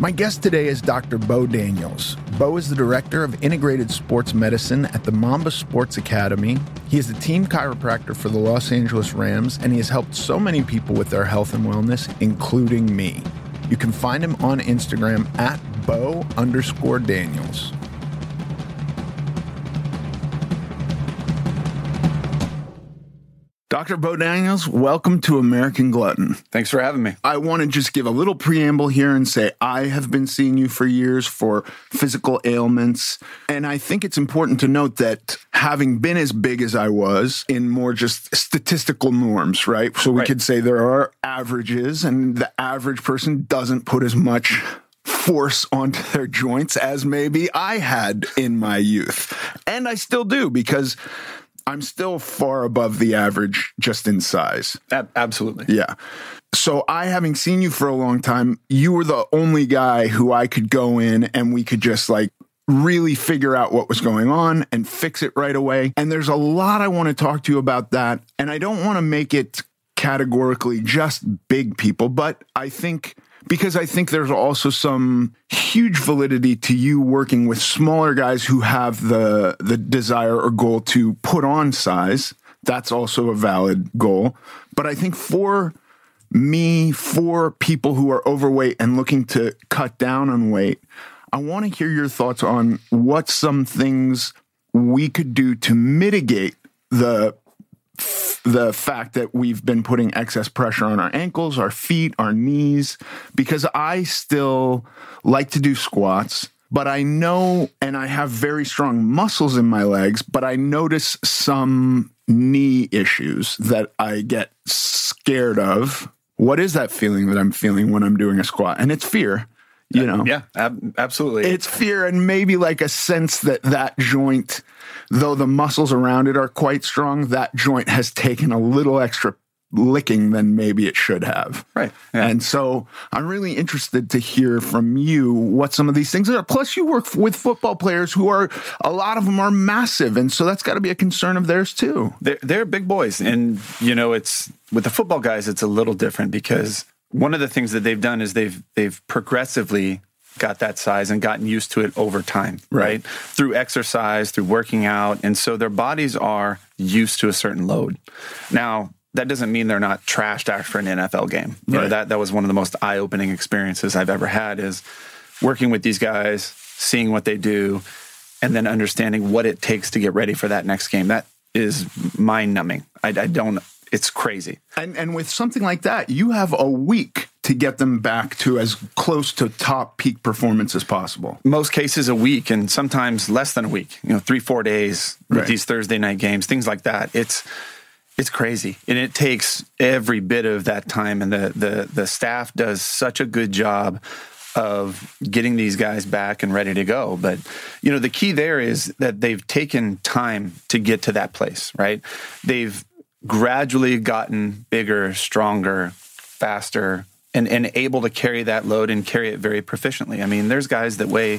My guest today is Dr. Bo Daniels. Bo is the director of integrated sports medicine at the Mamba Sports Academy. He is the team chiropractor for the Los Angeles Rams, and he has helped so many people with their health and wellness, including me. You can find him on Instagram at Bo underscore Daniels. Dr. Bo Daniels, welcome to American Glutton. Thanks for having me. I want to just give a little preamble here and say I have been seeing you for years for physical ailments. And I think it's important to note that having been as big as I was in more just statistical norms, right? So we Right. could say there are averages, and the average person doesn't put as much force onto their joints as maybe I had in my youth. And I still do because I'm still far above the average just in size. Ab- absolutely. Yeah. So I having seen you for a long time, you were the only guy who I could go in and we could just like really figure out what was going on and fix it right away. And there's a lot I want to talk to you about that. And I don't want to make it categorically just big people, but I think because I think there's also some huge validity to you working with smaller guys who have the the desire or goal to put on size. That's also a valid goal. But I think for me, for people who are overweight and looking to cut down on weight, I want to hear your thoughts on what some things we could do to mitigate the the fact that we've been putting excess pressure on our ankles, our feet, our knees, because I still like to do squats, but I know and I have very strong muscles in my legs, but I notice some knee issues that I get scared of. What is that feeling that I'm feeling when I'm doing a squat? And it's fear, you uh, know? Yeah, ab- absolutely. It's fear and maybe like a sense that that joint, though the muscles around it are quite strong, that joint has taken a little extra licking than maybe it should have. Right, yeah. And so I'm really interested to hear from you what some of these things are. Plus, you work with football players who are, a lot of them are massive. And so that's got to be a concern of theirs too. they're, they're big boys, and you know, it's with the football guys, it's a little different because one of the things that they've done is they've they've progressively got that size and gotten used to it over time, Right. right? Through exercise, through working out, and so their bodies are used to a certain load. Now. That doesn't mean they're not trashed after an NFL game. You know, that that was one of the most eye-opening experiences I've ever had is working with these guys, seeing what they do, and then understanding what it takes to get ready for that next game. That is mind numbing. I, I don't. It's crazy. And and with something like that, you have a week to get them back to as close to top peak performance as possible. Most cases a week, and sometimes less than a week. You know, three four days with Right. these Thursday night games, things like that. It's it's crazy, and it takes every bit of that time. And the the the staff does such a good job of getting these guys back and ready to go. But you know, the key there is that they've taken time to get to that place. Right? They've gradually gotten bigger, stronger, faster, and and able to carry that load and carry it very proficiently. I mean, there's guys that weigh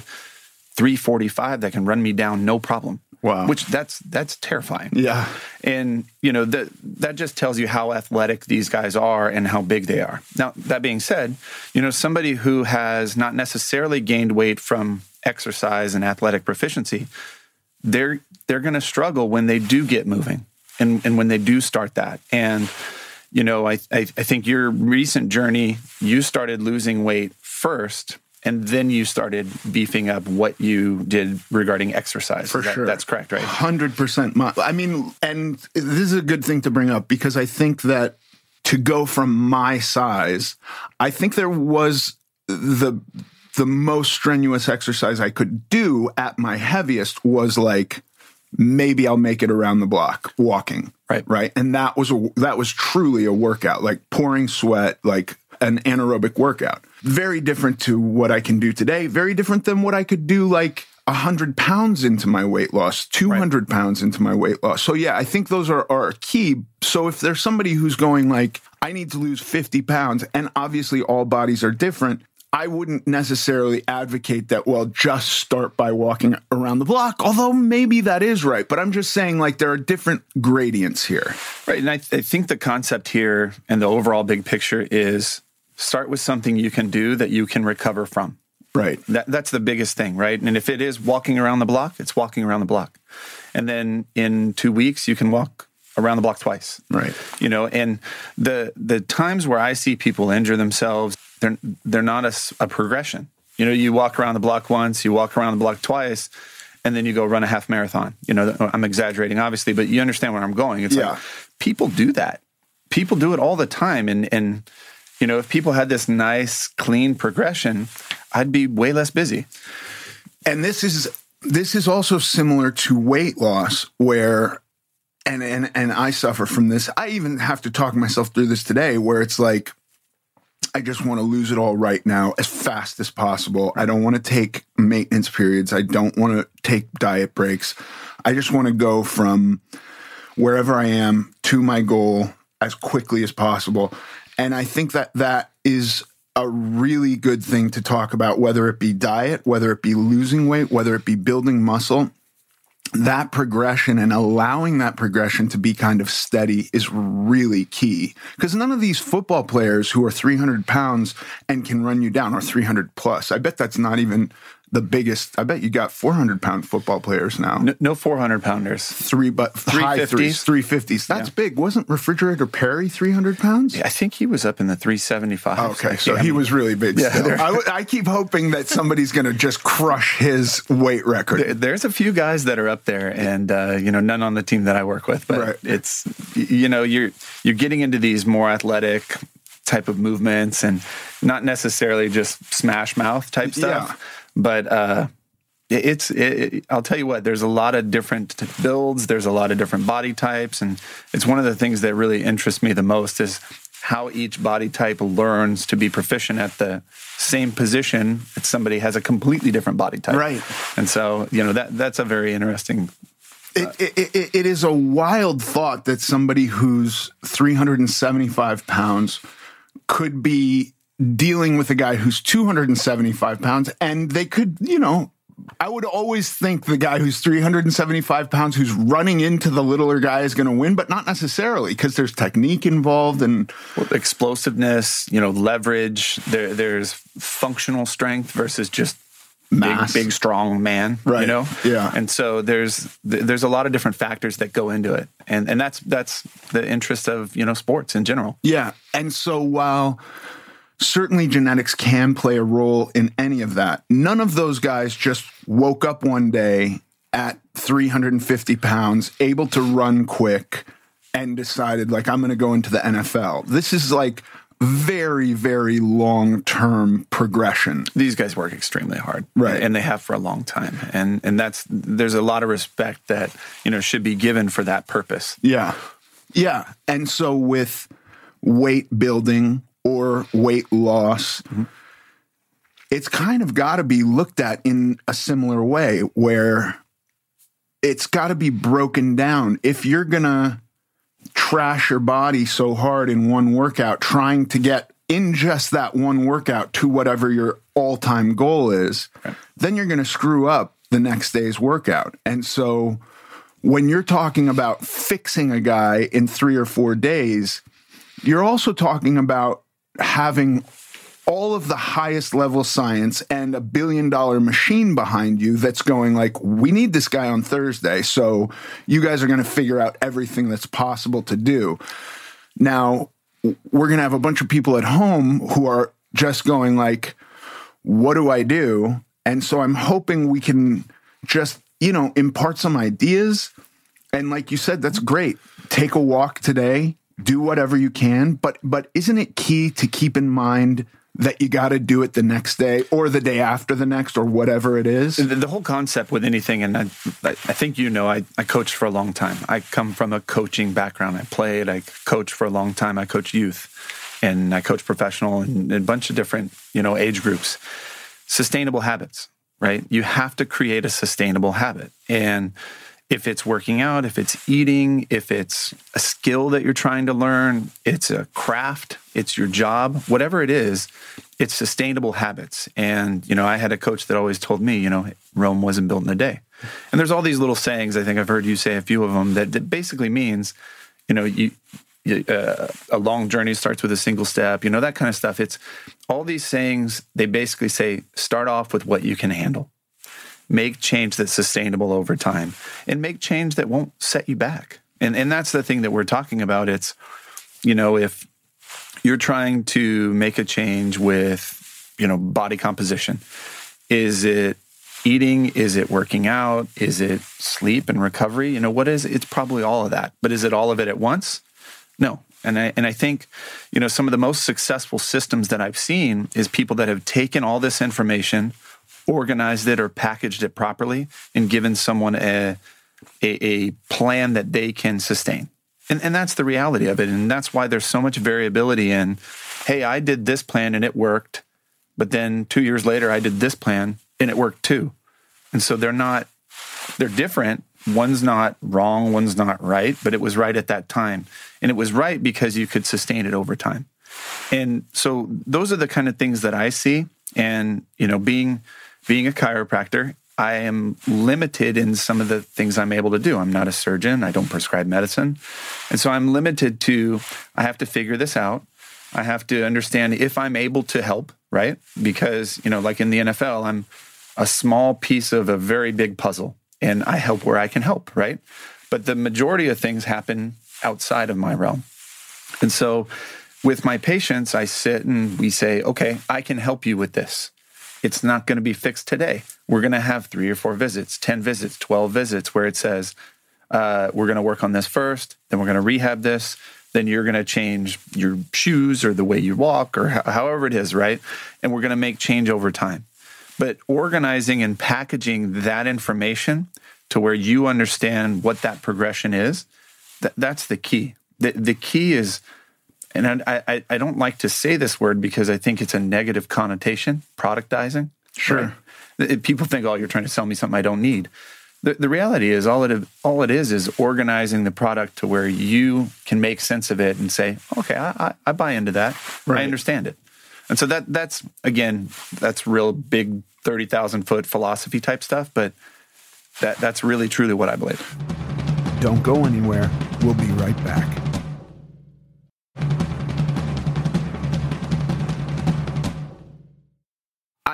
345 that can run me down no problem. Wow. Which that's that's terrifying. Yeah. And you know that that just tells you how athletic these guys are and how big they are. Now that being said, you know somebody who has not necessarily gained weight from exercise and athletic proficiency, they're they're going to struggle when they do get moving and and when they do start that. And you know, I I, I think your recent journey, you started losing weight first. And then you started beefing up what you did regarding exercise. For That- sure. That's correct, right? Hundred percent. I mean, and this is a good thing to bring up because I think that to go from my size, I think there was the the most strenuous exercise I could do at my heaviest was like maybe I'll make it around the block walking. Right. Right. And that was a that was truly a workout, like pouring sweat, like an anaerobic workout. Very different to what I can do today. Very different than what I could do like a hundred pounds into my weight loss, two hundred pounds into my weight loss. So yeah, I think those are, are key. So if there's somebody who's going like, I need to lose 50 pounds, and obviously all bodies are different. I wouldn't necessarily advocate that, well, just start by walking around the block, although maybe that is right. But I'm just saying, like, there are different gradients here. Right. And I, I think the concept here and the overall big picture is start with something you can do that you can recover from. Right. That, that's the biggest thing, right? And if it is walking around the block, it's walking around the block. And then in two weeks, you can walk around the block twice. Right. You know, and the the times where I see people injure themselves, they're they're not a progression. You know, you walk around the block once, you walk around the block twice, and then you go run a half marathon. You know, I'm exaggerating, obviously, but you understand where I'm going. It's Yeah. like people do that. People do it all the time, and and you know, if people had this nice, clean progression, I'd be way less busy. and this is this is also similar to weight loss where and and and I suffer from this. I even have to talk myself through this today where it's like I just want to lose it all right now as fast as possible. I don't want to take maintenance periods. I don't want to take diet breaks. I just want to go from wherever I am to my goal as quickly as possible. And I think that that is a really good thing to talk about, whether it be diet, whether it be losing weight, whether it be building muscle. That progression and allowing that progression to be kind of steady is really key. Because none of these football players who are 300 pounds and can run you down are 300 plus. I bet that's not even the biggest. I bet you got 400 pound football players now No, no 400 pounders. three but high 350s? threes, three fifties. That's big. Wasn't Refrigerator Perry three hundred pounds? Yeah, I think he was up in the 375. Okay, so he was really big. Yeah, I, I keep hoping that somebody's going to just crush his weight record. There- There's a few guys that are up there, and uh, you know, none on the team that I work with. But Right. it's you know, you're you're getting into these more athletic type of movements, and not necessarily just smash mouth type stuff. Yeah. But uh, it's it, it- I'll tell you what. There's a lot of different builds. There's a lot of different body types, and it's one of the things that really interests me the most is how each body type learns to be proficient at the same position that somebody has a completely different body type. Right. And so, you know, that that's a very interesting. It, it, it, it is a wild thought that somebody who's 375 pounds could be dealing with a guy who's 275 pounds and they could, you know, I would always think the guy who's 375 pounds who's running into the littler guy is going to win, but not necessarily because there's technique involved and explosiveness, you know, leverage. There, there's functional strength versus just Mass. big, big, strong man. right. You know, Yeah. And so there's there's a lot of different factors that go into it, and and that's that's the interest of you know sports in general. Yeah. And so while certainly genetics can play a role in any of that, none of those guys just woke up one day at 350 pounds, able to run quick, and decided, like, I'm going to go into the NFL. This is like very, very long term progression. These guys work extremely hard, Right. And they have for a long time, and and that's there's a lot of respect that you know should be given for that purpose. Yeah. Yeah. And so with weight building or weight loss, it's kind of got to be looked at in a similar way where it's got to be broken down. If you're going to trash your body so hard in one workout, trying to get in just that one workout to whatever your all time goal is, then you're going to screw up the next day's workout. And so when you're talking about fixing a guy in three or four days, you're also talking about having all of the highest level science and a billion dollar machine behind you that's going like we need this guy on Thursday so you guys are going to figure out everything that's possible to do. Now we're going to have a bunch of people at home who are just going like what do I do? And so I'm hoping we can just you know impart some ideas. And like you said that's great. Take a walk today do whatever you can but but isn't it key to keep in mind that you got to do it the next day or the day after the next or whatever it is The, the whole concept with anything, and I, I think you know, I, I coached for a long time. I come from a coaching background. I played, I coached for a long time. I coach youth, and I coach professional and a bunch of different you know age groups. Sustainable habits, right? You have to create a sustainable habit, and if it's working out, if it's eating, if it's a skill that you're trying to learn, it's a craft, it's your job, whatever it is, it's sustainable habits. And, you know, I had a coach that always told me, you know, Rome wasn't built in a day. And there's all these little sayings, I think I've heard you say a few of them, that, that basically means, you know, you, uh, a long journey starts with a single step, you know, that kind of stuff. It's all these sayings, they basically say, start off with what you can handle make change that's sustainable over time and make change that won't set you back. And and that's the thing that we're talking about. It's you know, if you're trying to make a change with, you know, body composition, is it eating? Is it working out? Is it sleep and recovery? You know, what is it? It's probably all of that. But is it all of it at once? No. And I, and I think, you know, some of the most successful systems that I've seen is people that have taken all this information, organized it or packaged it properly and given someone a, a, a plan that they can sustain. And, and that's the reality of it. And that's why there's so much variability in, hey, I did this plan and it worked. But then two years later, I did this plan and it worked too. And so they're not, they're different. One's not wrong, one's not right, but it was right at that time. And it was right because you could sustain it over time. And so those are the kind of things that I see. And, you know, being, being a chiropractor, I am limited in some of the things I'm able to do. I'm not a surgeon. I don't prescribe medicine. And so I'm limited to, I have to figure this out. I have to understand if I'm able to help, right? Because, you know, like in the NFL, I'm a small piece of a very big puzzle and I help where I can help, right? But the majority of things happen outside of my realm. And so with my patients, I sit and we say, okay, I can help you with this it's not going to be fixed today. We're going to have three or four visits, 10 visits, 12 visits, where it says, uh, we're going to work on this first, then we're going to rehab this, then you're going to change your shoes or the way you walk or ho- however it is, right? And we're going to make change over time. But organizing and packaging that information to where you understand what that progression is, that, that's the key. The, the key is and I, I, I don't like to say this word because I think it's a negative connotation, productizing. Sure. Right? People think, oh, you're trying to sell me something I don't need. The, the reality is all it all it is is organizing the product to where you can make sense of it and say, okay, I, I, I buy into that. Right. I understand it. And so that that's again, that's real big thirty thousand foot philosophy type stuff, but that that's really truly what I believe. Don't go anywhere. We'll be right back.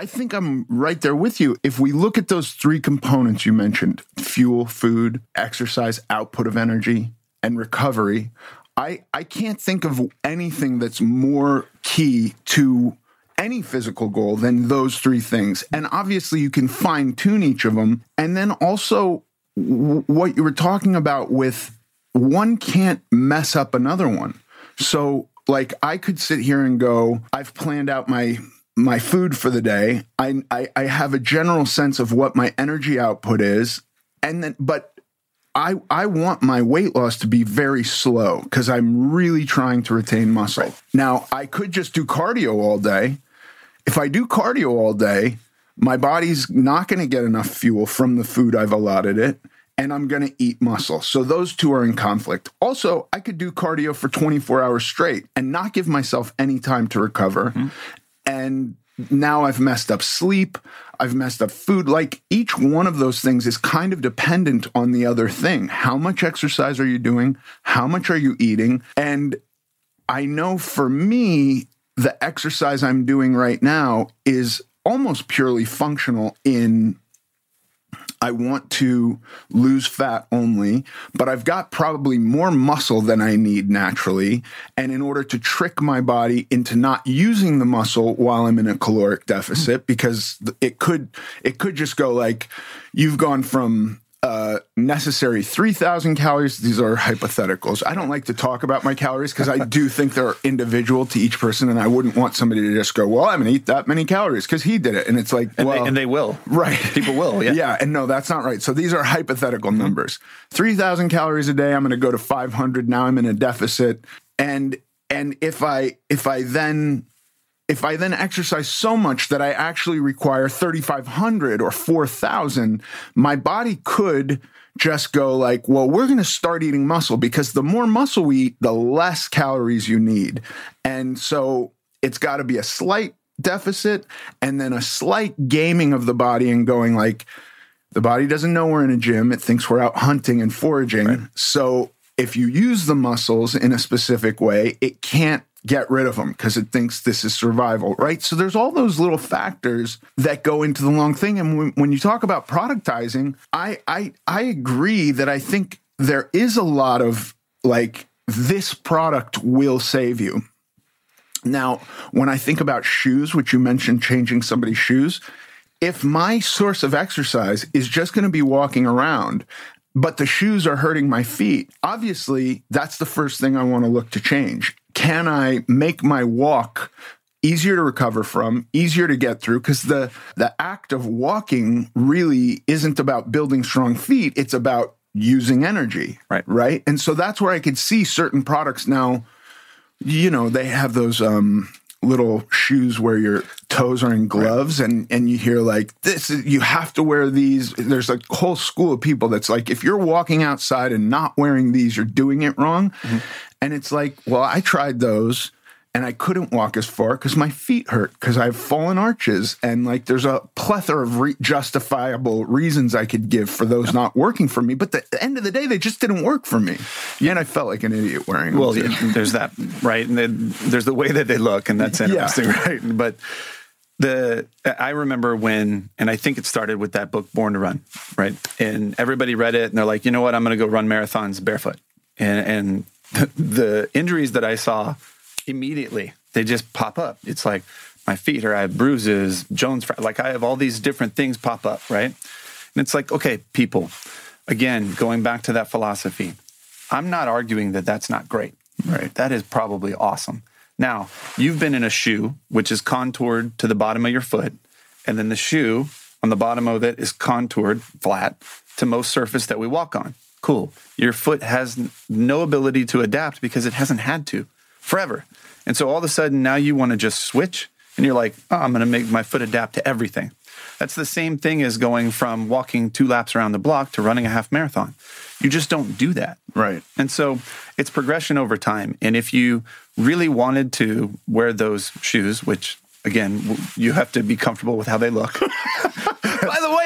I think I'm right there with you. If we look at those three components you mentioned fuel, food, exercise, output of energy, and recovery I, I can't think of anything that's more key to any physical goal than those three things. And obviously, you can fine tune each of them. And then also, w- what you were talking about with one can't mess up another one. So like I could sit here and go, I've planned out my my food for the day. I, I I have a general sense of what my energy output is. And then but I I want my weight loss to be very slow because I'm really trying to retain muscle. Now I could just do cardio all day. If I do cardio all day, my body's not going to get enough fuel from the food I've allotted it, and I'm going to eat muscle. So those two are in conflict. Also, I could do cardio for 24 hours straight and not give myself any time to recover. Mm-hmm. And now I've messed up sleep, I've messed up food. Like each one of those things is kind of dependent on the other thing. How much exercise are you doing? How much are you eating? And I know for me, the exercise I'm doing right now is almost purely functional in I want to lose fat only, but I've got probably more muscle than I need naturally. And in order to trick my body into not using the muscle while I'm in a caloric deficit, because it could, it could just go like you've gone from necessary 3,000 calories. These are hypotheticals. I don't like to talk about my calories because I do think they're individual to each person. And I wouldn't want somebody to just go, well, I'm going to eat that many calories because he did it. And it's like, And, well, they, and they will. Right. People will. Yeah. Yeah. And no, that's not right. So these are hypothetical mm-hmm. numbers. 3,000 calories a day. I'm going to go to 500. Now I'm in a deficit. And, and if I, if I then, if I then exercise so much that I actually require 3,500 or 4,000, my body could just go like, well, we're going to start eating muscle because the more muscle we eat, the less calories you need. And so it's got to be a slight deficit and then a slight gaming of the body and going like, the body doesn't know we're in a gym. It thinks we're out hunting and foraging. So if you use the muscles in a specific way, it can't get rid of them because it thinks this is survival, right? So there's all those little factors that go into the long thing. And when, when you talk about productizing, I, I I agree that I think there is a lot of like this product will save you. Now, when I think about shoes, which you mentioned changing somebody's shoes, if my source of exercise is just going to be walking around, but the shoes are hurting my feet, obviously that's the first thing I want to look to change. Can I make my walk easier to recover from, easier to get through? Because the the act of walking really isn't about building strong feet, it's about using energy. Right. Right? And so that's where I could see certain products. Now you know, they have those um little shoes where your toes are in gloves and and you hear like this is, you have to wear these. There's a whole school of people that's like if you're walking outside and not wearing these you're doing it wrong and it's like well i tried those and i couldn't walk as far because my feet hurt because i have fallen arches and like there's a plethora of re- justifiable reasons i could give for those not working for me but at the end of the day they just didn't work for me and i felt like an idiot wearing them Well, yeah, there's that, right? And then there's the way that they look, and that's interesting, right? But the I remember when, and I think it started with that book, Born to Run, right? And everybody read it, and they're like, you know what? I'm going to go run marathons barefoot, and and the, injuries that I saw immediately they just pop up. It's like my feet, or I have bruises, Jones, like I have all these different things pop up, right? And it's like, okay, people, again, going back to that philosophy, I'm not arguing that that's not great. Right. That is probably awesome. Now, you've been in a shoe which is contoured to the bottom of your foot, and then the shoe on the bottom of it is contoured flat to most surface that we walk on. Cool. Your foot has no ability to adapt because it hasn't had to forever. And so all of a sudden now you want to just switch and you're like, oh, I'm going to make my foot adapt to everything. That's the same thing as going from walking two laps around the block to running a half marathon. You just don't do that. Right. And so it's progression over time. And if you really wanted to wear those shoes, which again, you have to be comfortable with how they look.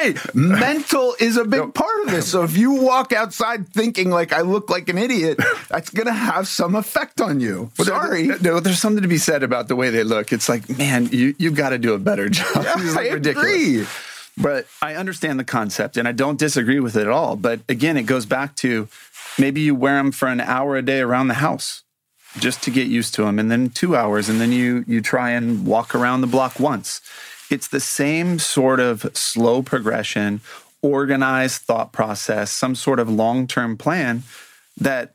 Way, mental is a big part of this. So if you walk outside thinking like I look like an idiot, that's going to have some effect on you. Sorry. There- there- there's something to be said about the way they look. It's like, man, you you've got to do a better job. Yeah, It's like I ridiculous. agree. But I understand the concept and I don't disagree with it at all. But again, it goes back to maybe you wear them for an hour a day around the house just to get used to them and then 2 hours and then you you try and walk around the block once. It's the same sort of slow progression organized thought process, some sort of long-term plan that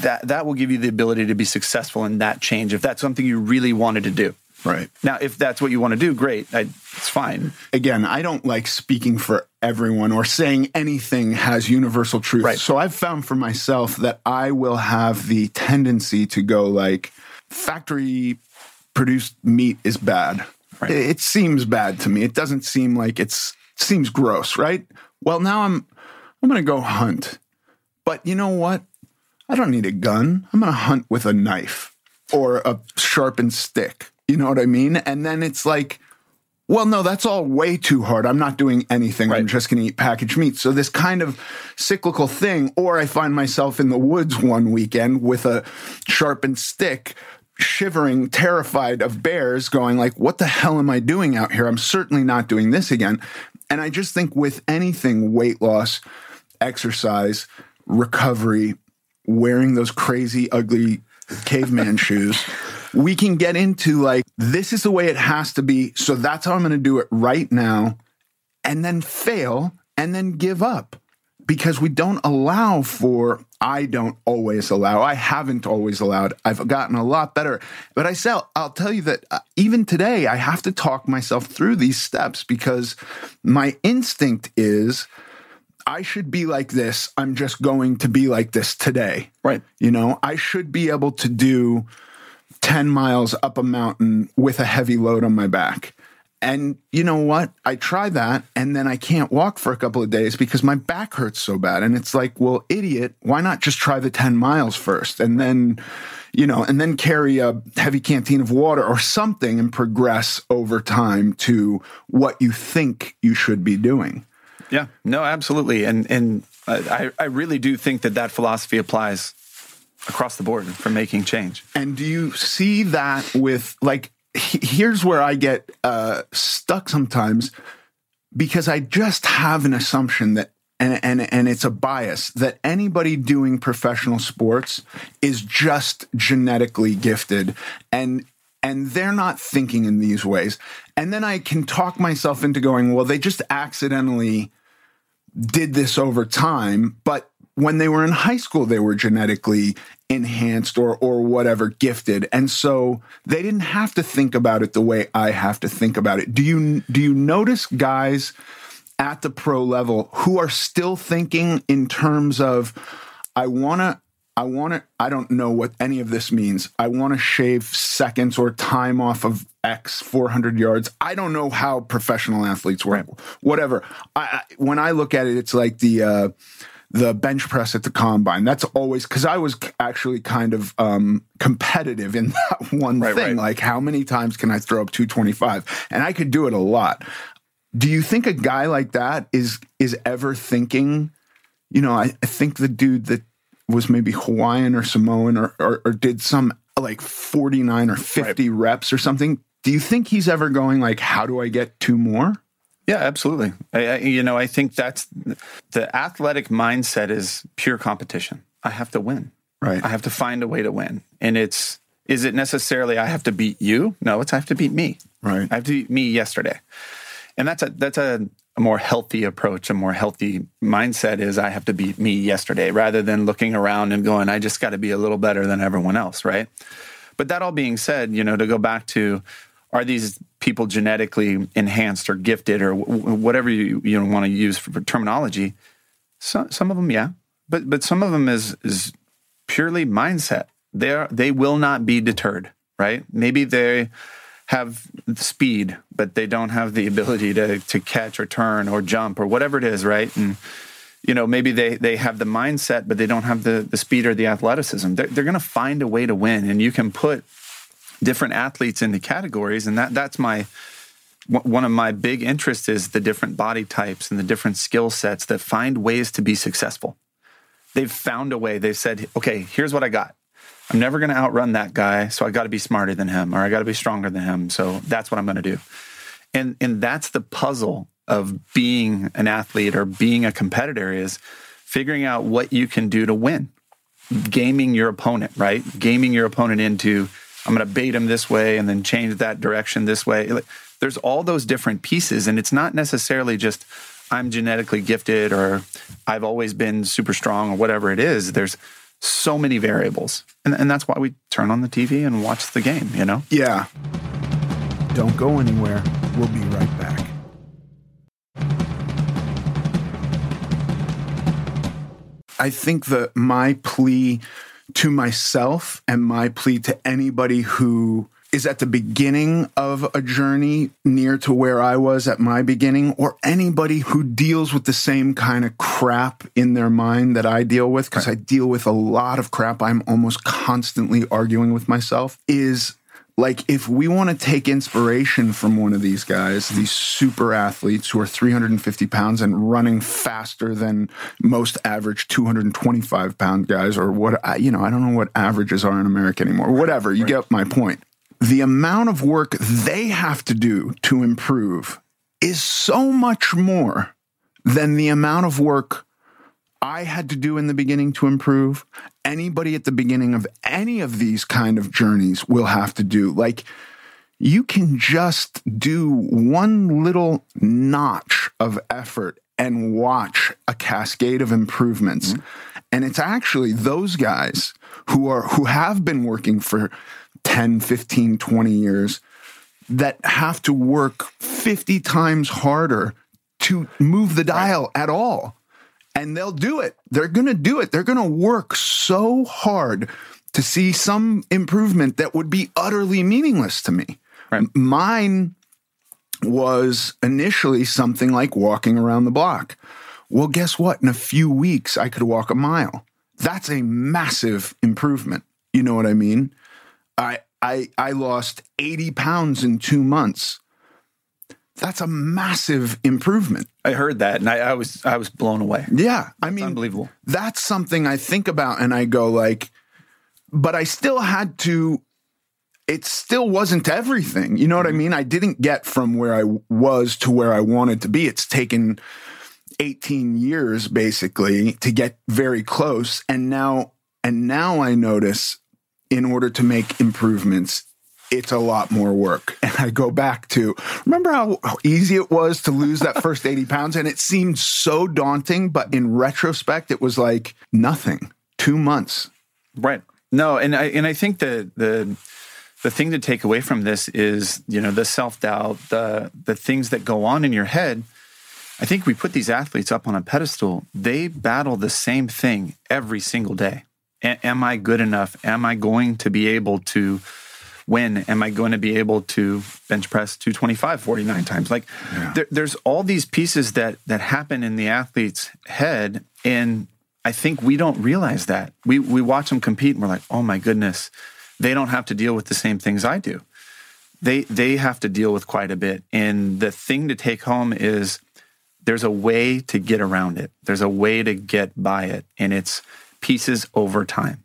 that that will give you the ability to be successful in that change if that's something you really wanted to do. Right. Now, if that's what you want to do, great. I, it's fine. Again, I don't like speaking for everyone or saying anything has universal truth. Right. So I've found for myself that I will have the tendency to go like factory produced meat is bad. Right. It, seems bad to me. It doesn't seem like it's it seems gross, right? Well, now I'm I'm going to go hunt. But you know what? I don't need a gun. I'm going to hunt with a knife or a sharpened stick. You know what I mean? And then it's like, well, no, that's all way too hard. I'm not doing anything. I'm just going to eat packaged meat. So this kind of cyclical thing, or I find myself in the woods one weekend with a sharpened stick, shivering, terrified of bears, going like, what the hell am I doing out here? I'm certainly not doing this again. And I just think with anything weight loss, exercise, recovery, wearing those crazy, ugly caveman shoes, we can get into like, this is the way it has to be. So that's how I'm going to do it right now. And then fail and then give up because we don't allow for, I don't always allow, I haven't always allowed. I've gotten a lot better. But I say, I'll tell you that uh, even today, I have to talk myself through these steps because my instinct is, I should be like this. I'm just going to be like this today. Right. You know, I should be able to do 10 miles up a mountain with a heavy load on my back. And you know what? I try that and then I can't walk for a couple of days because my back hurts so bad. And it's like, well, idiot, why not just try the 10 miles first and then, you know, and then carry a heavy canteen of water or something and progress over time to what you think you should be doing. Yeah, no, absolutely, and and I I really do think that that philosophy applies across the board for making change. And do you see that with like here's where I get uh, stuck sometimes because I just have an assumption that and and and it's a bias that anybody doing professional sports is just genetically gifted and and they're not thinking in these ways. And then I can talk myself into going, well, they just accidentally did this over time, but when they were in high school, they were genetically enhanced or or whatever gifted, and so they didn't have to think about it the way I have to think about it. Do you do you notice guys at the pro level who are still thinking in terms of I want to I want to I don't know what any of this means. I want to shave seconds or time off of X 400 yards. I don't know how professional athletes were work. Whatever. I, I when I look at it it's like the uh the bench press at the combine. That's always because I was actually kind of um, competitive in that one Right, thing. right. Like, how many times can I throw up 225? And I could do it a lot. Do you think a guy like that is is ever thinking? You know, I, I think the dude that was maybe Hawaiian or Samoan or, or, or did some like 49 or 50 reps or something. Do you think he's ever going like, how do I get two more? Yeah, absolutely. I, I, you know, I think that's the athletic mindset is pure competition. I have to win. Right. I have to find a way to win. And it's is it necessarily I have to beat you? No, it's I have to beat me. Right. I have to beat me yesterday. And that's a that's a, a more healthy approach, a more healthy mindset is I have to beat me yesterday rather than looking around and going, I just got to be a little better than everyone else, right? But that all being said, you know, to go back to are these people genetically enhanced or gifted or w- whatever you, you want to use for terminology? Some some of them, yeah, but but some of them is is purely mindset. They are they will not be deterred, right? Maybe they have speed, but they don't have the ability to to catch or turn or jump or whatever it is, right? And you know, maybe they they have the mindset, but they don't have the the speed or the athleticism. They're, they're going to find a way to win, and you can put different athletes into categories, and that that's my one of my big interests is the different body types and the different skill sets that find ways to be successful. They've found a way. They've said, okay, here's what I got. I'm never going to outrun that guy, so I got to be smarter than him, or I got to be stronger than him. So that's what I'm going to do. And and that's the puzzle of being an athlete or being a competitor is figuring out what you can do to win. Gaming your opponent, right? Gaming your opponent into I'm going to bait him this way and then change that direction this way. There's all those different pieces, and it's not necessarily just I'm genetically gifted or I've always been super strong or whatever it is. There's so many variables. And, and that's why we turn on the TV and watch the game, you know? Yeah. Don't go anywhere. We'll be right back. I think that my plea to myself and my plea to anybody who is at the beginning of a journey near to where I was at my beginning, or anybody who deals with the same kind of crap in their mind that I deal with, because I deal with a lot of crap. I'm almost constantly arguing with myself, is like if we want to take inspiration from one of these guys, these super athletes who are 350 pounds and running faster than most average 225 pound guys, or what, I, you know, I don't know what averages are in America anymore. Whatever, you get my point. The amount of work they have to do to improve is so much more than the amount of work I had to do in the beginning to improve. Anybody at the beginning of any of these kind of journeys will have to do. Like, you can just do one little notch of effort and watch a cascade of improvements. Mm-hmm. And it's actually those guys who are who have been working for 10, 15, 20 years that have to work 50 times harder to move the dial at all and they'll do it. They're going to do it. They're going to work so hard to see some improvement that would be utterly meaningless to me. Right. Mine was initially something like walking around the block. Well, guess what? In a few weeks, I could walk a mile. That's a massive improvement. You know what I mean? I I I lost 80 pounds in two months. That's a massive improvement. I heard that and I, I was I was blown away. Yeah, I mean, unbelievable. That's something I think about, and I go like, but I still had to. It still wasn't everything. You know what I mm-hmm. mean? I didn't get from where I was to where I wanted to be. It's taken 18 years basically to get very close, and now and now I notice in order to make improvements, it's a lot more work. And I go back to remember how, easy it was to lose that first 80 pounds? And it seemed so daunting, but in retrospect, it was like nothing. Two months. Right. No, and I and I think the the the thing to take away from this is, you know, the self-doubt, the the things that go on in your head. I think we put these athletes up on a pedestal. They battle the same thing every single day. A- am I good enough? Am I going to be able to when am I going to be able to bench press 225 49 times? Like Yeah. there, there's all these pieces that that happen in the athlete's head and I think we don't realize that. We we watch them compete and we're like, "Oh my goodness, they don't have to deal with the same things I do." They they have to deal with quite a bit. And the thing to take home is there's a way to get around it. There's a way to get by it and it's pieces over time.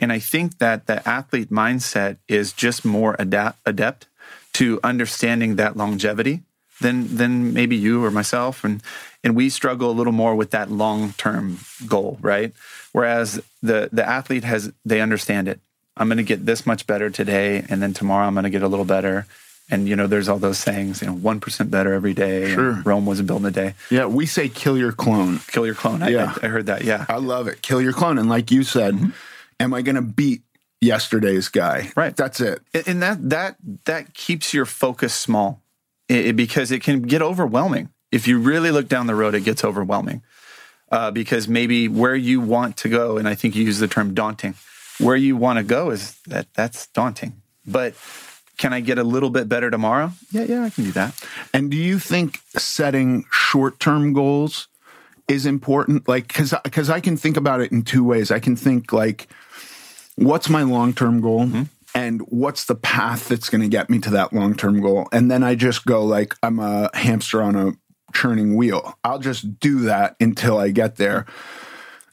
And I think that the athlete mindset is just more adapt, adept to understanding that longevity than than maybe you or myself and and we struggle a little more with that long-term goal, right? Whereas the the athlete has they understand it. I'm going to get this much better today and then tomorrow I'm going to get a little better. And you know there's all those sayings, you know, 1% better every day. Sure. Rome wasn't built in a day. Yeah, we say kill your clone. Kill your clone. I, Yeah. I, I heard that. Yeah. I love it. Kill your clone. And like you said, mm-hmm. Am I going to beat yesterday's guy? Right. That's it. And- that that that keeps your focus small it, it- because it can get overwhelming if you really look down the road it gets overwhelming uh, because maybe where you want to go and i think you use the term daunting where you want to go is that that's daunting but can i get a little bit better tomorrow yeah yeah i can do that And do you think setting short term goals is important? Like, because because I can think about it in two ways. I can think like, what's my long term goal, mm-hmm. and what's the path that's going to get me to that long term goal, and then I just go like I'm a hamster on a churning wheel. I'll just do that until I get there.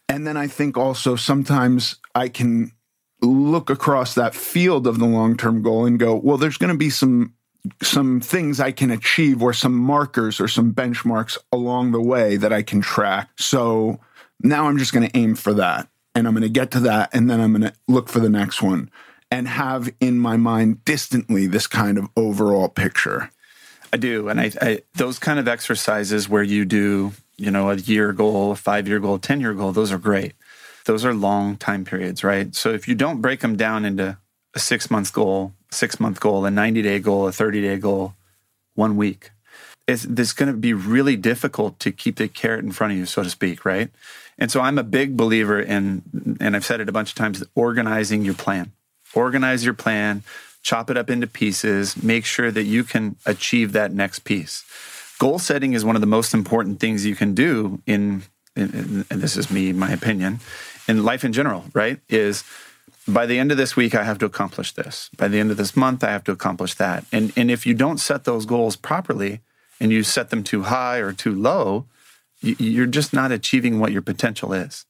And then I think also sometimes I can look across that field of the long term goal and go, well, there's going to be some some things I can achieve or some markers or some benchmarks along the way that I can track. So now I'm just going to aim for that and I'm going to get to that and then I'm going to look for the next one and have in my mind distantly this kind of overall picture. I do, and I, I those kind of exercises where you do, you know, a year goal, a five year goal, ten year goal. Those are great. Those are long time periods, right? So if you don't break them down into a six month goal, six month goal, a ninety day goal, a thirty day goal, one week, it's, it's going to be really difficult to keep the carrot in front of you, so to speak, right? And so I'm a big believer in, and I've said it a bunch of times, organizing your plan. Organize your plan, chop it up into pieces, make sure that you can achieve that next piece. Goal setting is one of the most important things you can do in, in and this is me, my opinion, in life in general, right? Is by the end of this week, I have to accomplish this. By the end of this month, I have to accomplish that. And, and if you don't set those goals properly and you set them too high or too low, you're just not achieving what your potential is.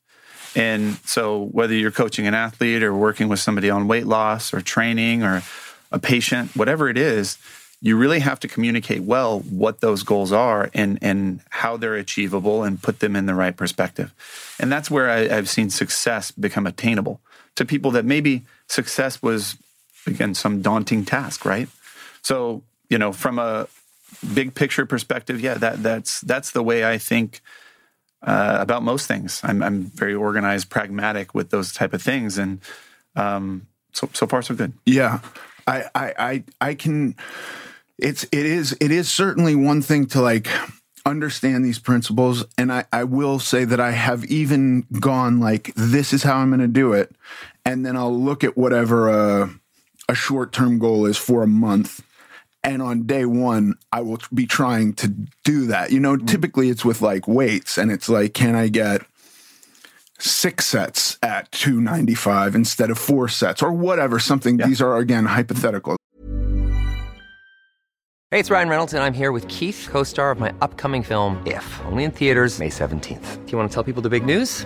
And so, whether you're coaching an athlete or working with somebody on weight loss or training or a patient, whatever it is, you really have to communicate well what those goals are and, and how they're achievable and put them in the right perspective. And that's where I, I've seen success become attainable to people that maybe success was, again, some daunting task, right? So, you know, from a big picture perspective, yeah, that that's that's the way I think uh, about most things. I'm, I'm very organized, pragmatic with those type of things, and um, so so far so good. Yeah, I I I, I can. It's it is it is certainly one thing to like understand these principles and I, I will say that i have even gone like this is how i'm going to do it and then i'll look at whatever a, a short-term goal is for a month and on day one i will be trying to do that you know mm-hmm. typically it's with like weights and it's like can i get six sets at 295 instead of four sets or whatever something Yeah. these are again hypothetical Hey, it's Ryan Reynolds, and I'm here with Keith, co star of my upcoming film, If, only in theaters, May 17th. Do you want to tell people the big news?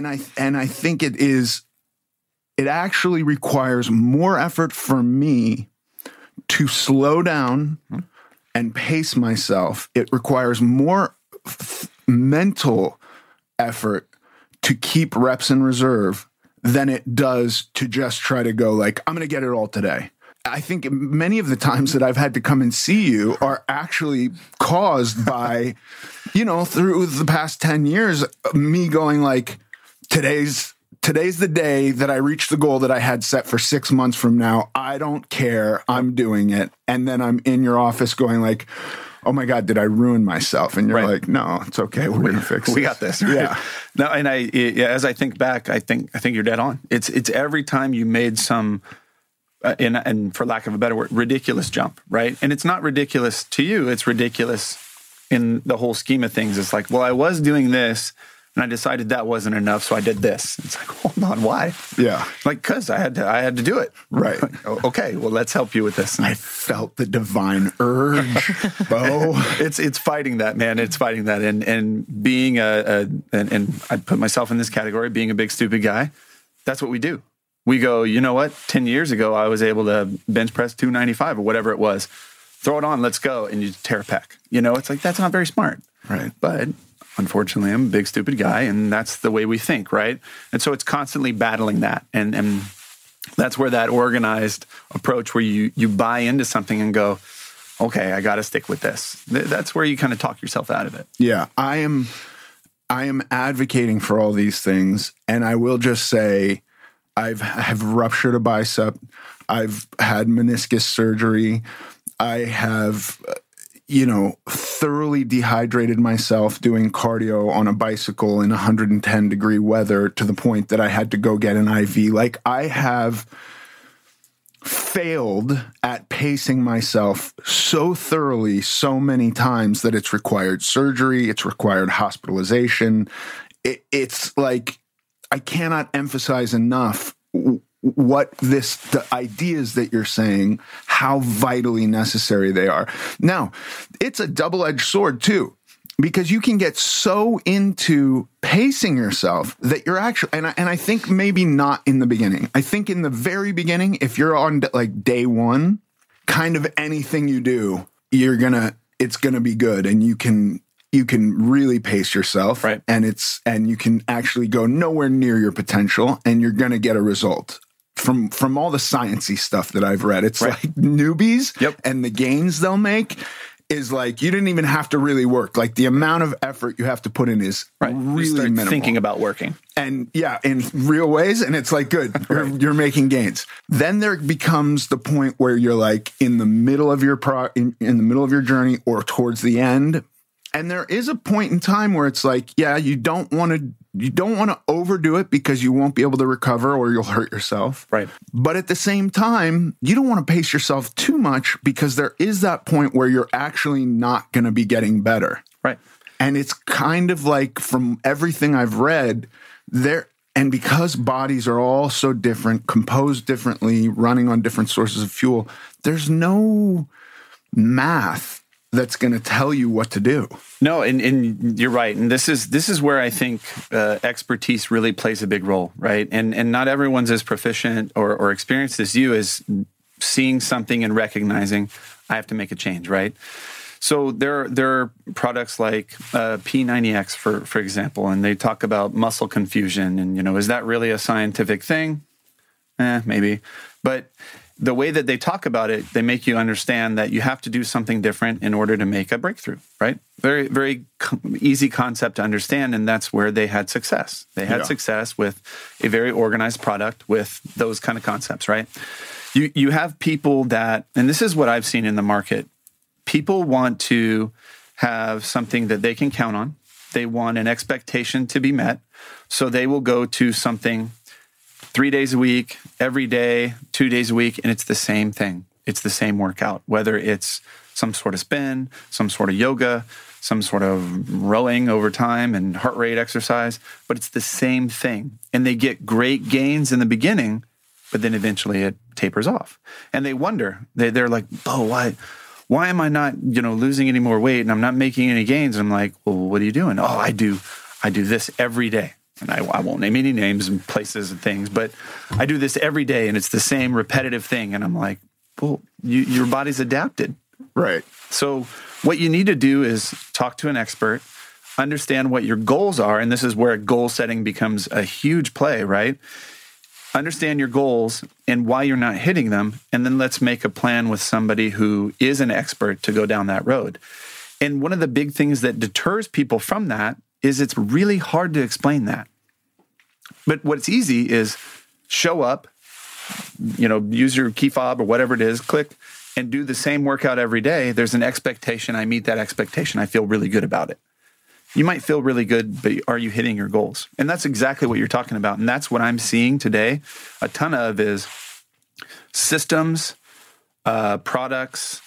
and I and I think it is it actually requires more effort for me to slow down and pace myself. It requires more f- mental effort to keep reps in reserve than it does to just try to go like I'm going to get it all today. I think many of the times that I've had to come and see you are actually caused by, you know, through the past 10 years, me going like, today's today's the day that I reach the goal that I had set for six months from now. I don't care. I'm doing it. And then I'm in your office going like, oh my God, did I ruin myself? And you're Right. like, no, it's okay. We're going to fix it. we got this. right? Yeah. No, and I, yeah, as I think back, I think I think you're dead on. It's it's every time you made some, uh, and and for lack of a better word, ridiculous jump, right? And it's not ridiculous to you. It's ridiculous in the whole scheme of things. It's like, well, I was doing this, and I decided that wasn't enough, so I did this. It's like, hold on, why? Yeah. Like, cause I had to, I had to do it. Right. Okay, well, let's help you with this. And I felt the divine urge, Bo. it's it's fighting that man it's fighting that and and being a, a and, and i put myself in this category being a big stupid guy that's what we do we go you know what 10 years ago i was able to bench press 295 or whatever it was throw it on, let's go, and you tear a pack. You know, it's like that's not very smart. Right. But unfortunately, I'm a big stupid guy, and that's the way we think, right? And so it's constantly battling that, and and that's where that organized approach, where you you buy into something and go, okay, I got to stick with this. That's where you kind of talk yourself out of it. Yeah, I am. I am advocating for all these things, and I will just say, I've have ruptured a bicep. I've had meniscus surgery. I have, you know, thoroughly dehydrated myself doing cardio on a bicycle in 110 degree weather to the point that I had to go get an IV. Like I have failed at pacing myself so thoroughly so many times that it's required surgery, it's required hospitalization. It, it's like I cannot emphasize enough what this the ideas that you're saying how vitally necessary they are. Now it's a double-edged sword too because you can get so into pacing yourself that you're actually and I, and I think maybe not in the beginning. I think in the very beginning if you're on like day one kind of anything you do you're gonna it's gonna be good and you can you can really pace yourself right. and it's and you can actually go nowhere near your potential and you're gonna get a result from from all the sciency stuff that I've read, it's Right. like newbies Yep. and the gains they'll make is like you didn't even have to really work. Like the amount of effort you have to put in is Right. Really minimal. thinking about working. and yeah, in real ways, and it's like good, you're, you're making gains. Then there becomes the point where you're like in the middle of your pro, in, in the middle of your journey, or towards the end, and there is a point in time where it's like, yeah, you don't want to, you don't want to overdo it because you won't be able to recover or you'll hurt yourself. Right. But at the same time, you don't want to pace yourself too much because there is that point where you're actually not going to be getting better. Right. And it's kind of like from everything I've read, there and because bodies are all so different, composed differently, running on different sources of fuel, there's no math that's going to tell you what to do. No, and, and you're right. And this is this is where I think uh, expertise really plays a big role, right? And and not everyone's as proficient or, or experienced as you as seeing something and recognizing I have to make a change, right? So there there are products like uh, P90X, for for example, and they talk about muscle confusion, and you know, is that really a scientific thing? Eh, maybe, but the way that they talk about it, they make you understand that you have to do something different in order to make a breakthrough, right? Very, very easy concept to understand. And that's where they had success. They had Yeah. success with a very organized product with those kind of concepts, right? You, you have people that, and this is what I've seen in the market, people want to have something that they can count on. They want an expectation to be met. So they will go to something three days a week, every day, two days a week, and it's the same thing. It's the same workout, whether it's some sort of spin, some sort of yoga, some sort of rowing over time and heart rate exercise, but it's the same thing. And they get great gains in the beginning, but then eventually it tapers off. And they wonder, they, they're like, oh, why? Why am I not, you know, losing any more weight and I'm not making any gains? And I'm like, well, what are you doing? Oh, I do, I do this every day and I, I won't name any names and places and things, but I do this every day and it's the same repetitive thing. And I'm like, well, you, your body's adapted. Right. So, what you need to do is talk to an expert, understand what your goals are. And this is where goal setting becomes a huge play, right? Understand your goals and why you're not hitting them. And then let's make a plan with somebody who is an expert to go down that road. And one of the big things that deters people from that is it's really hard to explain that. But what's easy is show up, you know, use your key fob or whatever it is, click and do the same workout every day. There's an expectation. I meet that expectation. I feel really good about it. You might feel really good, but are you hitting your goals? And that's exactly what you're talking about. And that's what I'm seeing today. A ton of is systems, uh, products,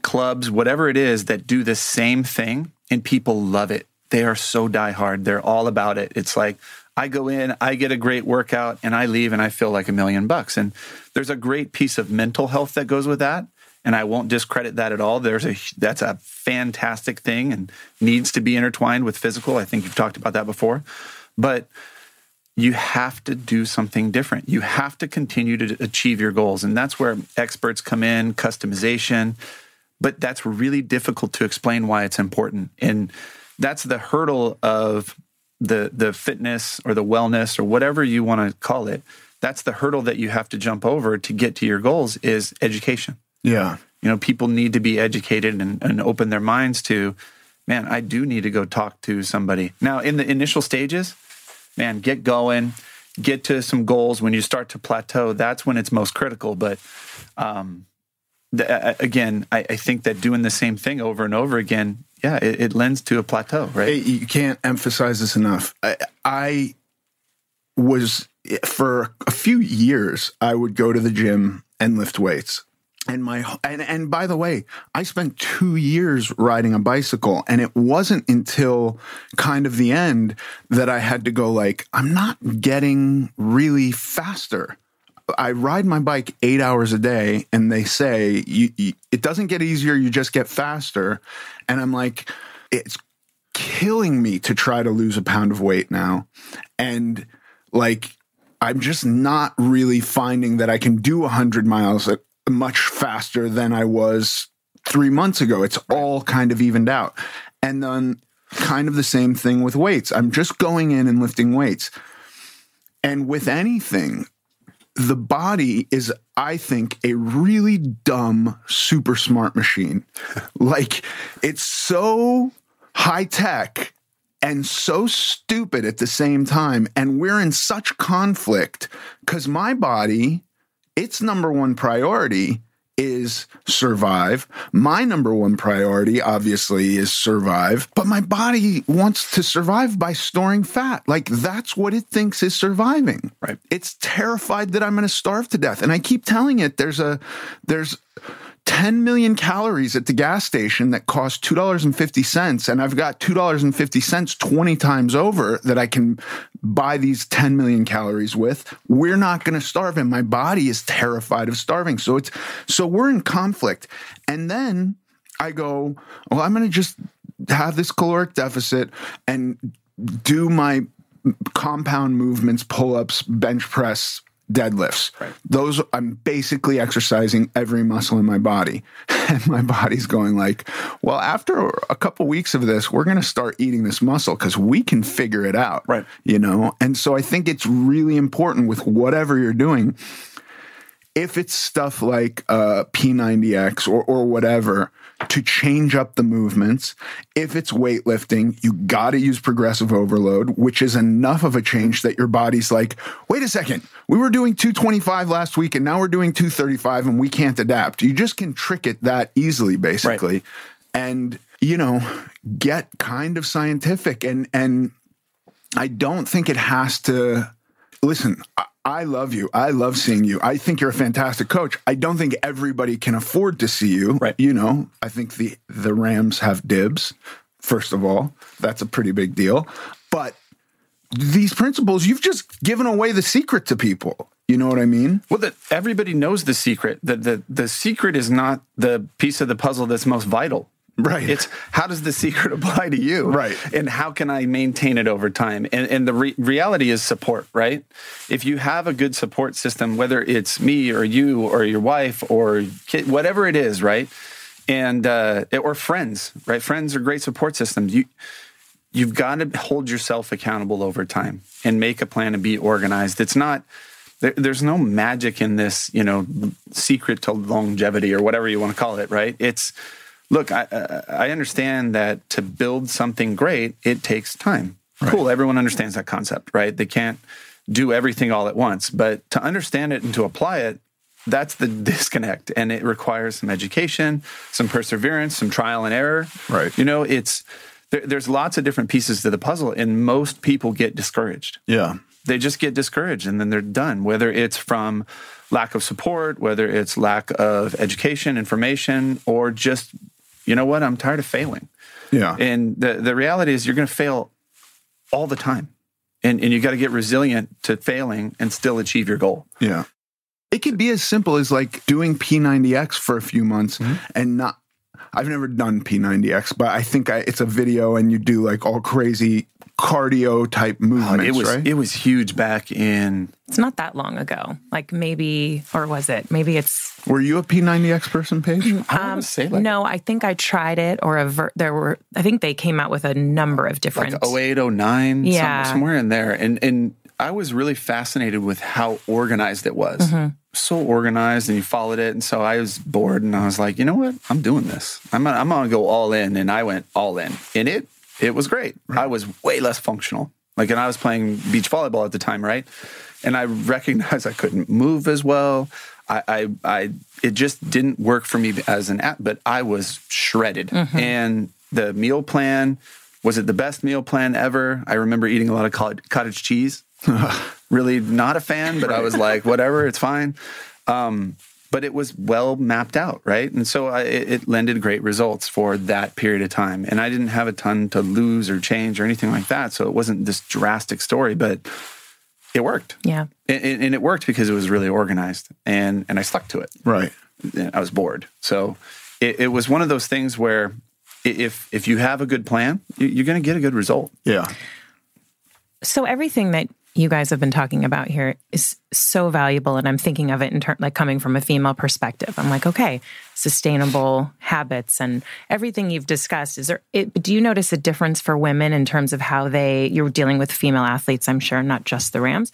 clubs, whatever it is that do the same thing, and people love it. They are so diehard. They're all about it. It's like I go in, I get a great workout, and I leave, and I feel like a million bucks. And there's a great piece of mental health that goes with that, and I won't discredit that at all. There's a that's a fantastic thing and needs to be intertwined with physical. I think you've talked about that before, but you have to do something different. You have to continue to achieve your goals. And that's where experts come in, customization. But that's really difficult to explain why it's important. And that's the hurdle of the the fitness or the wellness or whatever you want to call it. That's the hurdle that you have to jump over to get to your goals is education. Yeah. You know, people need to be educated and, and open their minds to, man, I do need to go talk to somebody. Now, in the initial stages, man, get going, get to some goals. When you start to plateau, that's when it's most critical. But um, the, again, I, I, think that doing the same thing over and over again, yeah, it, it lends to a plateau, right? You can't emphasize this enough. I, I was for a few years, I would go to the gym and lift weights and my and, and by the way i spent two years riding a bicycle and it wasn't until kind of the end that i had to go like i'm not getting really faster i ride my bike eight hours a day and they say you, you, it doesn't get easier you just get faster and i'm like it's killing me to try to lose a pound of weight now and like I'm just not really finding that I can do 100 miles uh, much faster than I was three months ago. It's all kind of evened out. And then kind of the same thing with weights. I'm just going in and lifting weights. And with anything, the body is, I think, a really dumb, super smart machine. like it's so high tech and so stupid at the same time. And we're in such conflict because my body its number one priority is survive. My number one priority, obviously, is survive, but my body wants to survive by storing fat. Like that's what it thinks is surviving. Right. It's terrified that I'm going to starve to death. And I keep telling it there's a, there's, 10 million calories at the gas station that cost $2.50 and I've got $2.50 20 times over that I can buy these 10 million calories with we're not going to starve and my body is terrified of starving. So it's so we're in conflict. And then I go well I'm going to just have this caloric deficit and do my compound movements pull-ups bench press deadlifts. Right. Those I'm basically exercising every muscle in my body. And my body's going like, well, after a couple weeks of this, we're going to start eating this muscle cuz we can figure it out. Right. You know? And so I think it's really important with whatever you're doing if it's stuff like uh, P90X or, or whatever, to change up the movements. If it's weightlifting, you got to use progressive overload, which is enough of a change that your body's like, wait a second, we were doing 225 last week and now we're doing 235 and we can't adapt. You just can trick it that easily, basically. Right. And, you know, get kind of scientific. And, and I don't think it has to listen. I love you. I love seeing you. I think you're a fantastic coach. I don't think everybody can afford to see you. Right. You know, I think the the Rams have dibs. First of all, that's a pretty big deal. But these principles, you've just given away the secret to people. You know what I mean? Well, that everybody knows the secret. That the the secret is not the piece of the puzzle that's most vital. Right. It's how does the secret apply to you? Right. And how can I maintain it over time? And, and the re- reality is support, right? If you have a good support system, whether it's me or you or your wife or kid, whatever it is, right? And, uh, or friends, right? Friends are great support systems. You, you've got to hold yourself accountable over time and make a plan and be organized. It's not, there, there's no magic in this, you know, secret to longevity or whatever you want to call it, right? It's, look, I, uh, I understand that to build something great, it takes time. Right. Cool. Everyone understands that concept, right? They can't do everything all at once, but to understand it and to apply it, that's the disconnect. And it requires some education, some perseverance, some trial and error. Right. You know, it's, there, there's lots of different pieces to the puzzle, and most people get discouraged. Yeah. They just get discouraged and then they're done, whether it's from lack of support, whether it's lack of education, information, or just you know what? I'm tired of failing. Yeah. And the, the reality is you're going to fail all the time. And, and you got to get resilient to failing and still achieve your goal. Yeah. It could be as simple as like doing P90X for a few months mm-hmm. and not I've never done P90X, but I think I, it's a video and you do like all crazy cardio type movements, it was right? it was huge back in It's not that long ago. Like maybe, or was it? Maybe it's. Were you a P90X person, Paige? I um, want say like no, I think I tried it, or a ver- there were. I think they came out with a number of different. like 08, 09, Yeah. some- somewhere in there. And and I was really fascinated with how organized it was. Mm-hmm. So organized, and you followed it. And so I was bored, and I was like, you know what? I'm doing this. I'm gonna, I'm gonna go all in, and I went all in. In it, it was great. I was way less functional. Like, and I was playing beach volleyball at the time, right? And I recognized I couldn't move as well. I, I, I it just didn't work for me as an app, but I was shredded. And the meal plan was it the best meal plan ever? I remember eating a lot of cottage cheese. really not a fan, but I was like, whatever, it's fine. Um, but it was well mapped out, right? And so I, it, it lended great results for that period of time. And I didn't have a ton to lose or change or anything like that. So it wasn't this drastic story, but it worked. yeah. And, and and it worked because it was really organized and, and I stuck to it. right. I was bored. So it, it was one of those things where if if you have a good plan, you're going to get a good result. Yeah. So everything that you guys have been talking about here is so valuable, and I'm thinking of it in terms like coming from a female perspective. I'm like, okay, sustainable habits and everything you've discussed. Is there? It, do you notice a difference for women in terms of how they you're dealing with female athletes? I'm sure not just the Rams,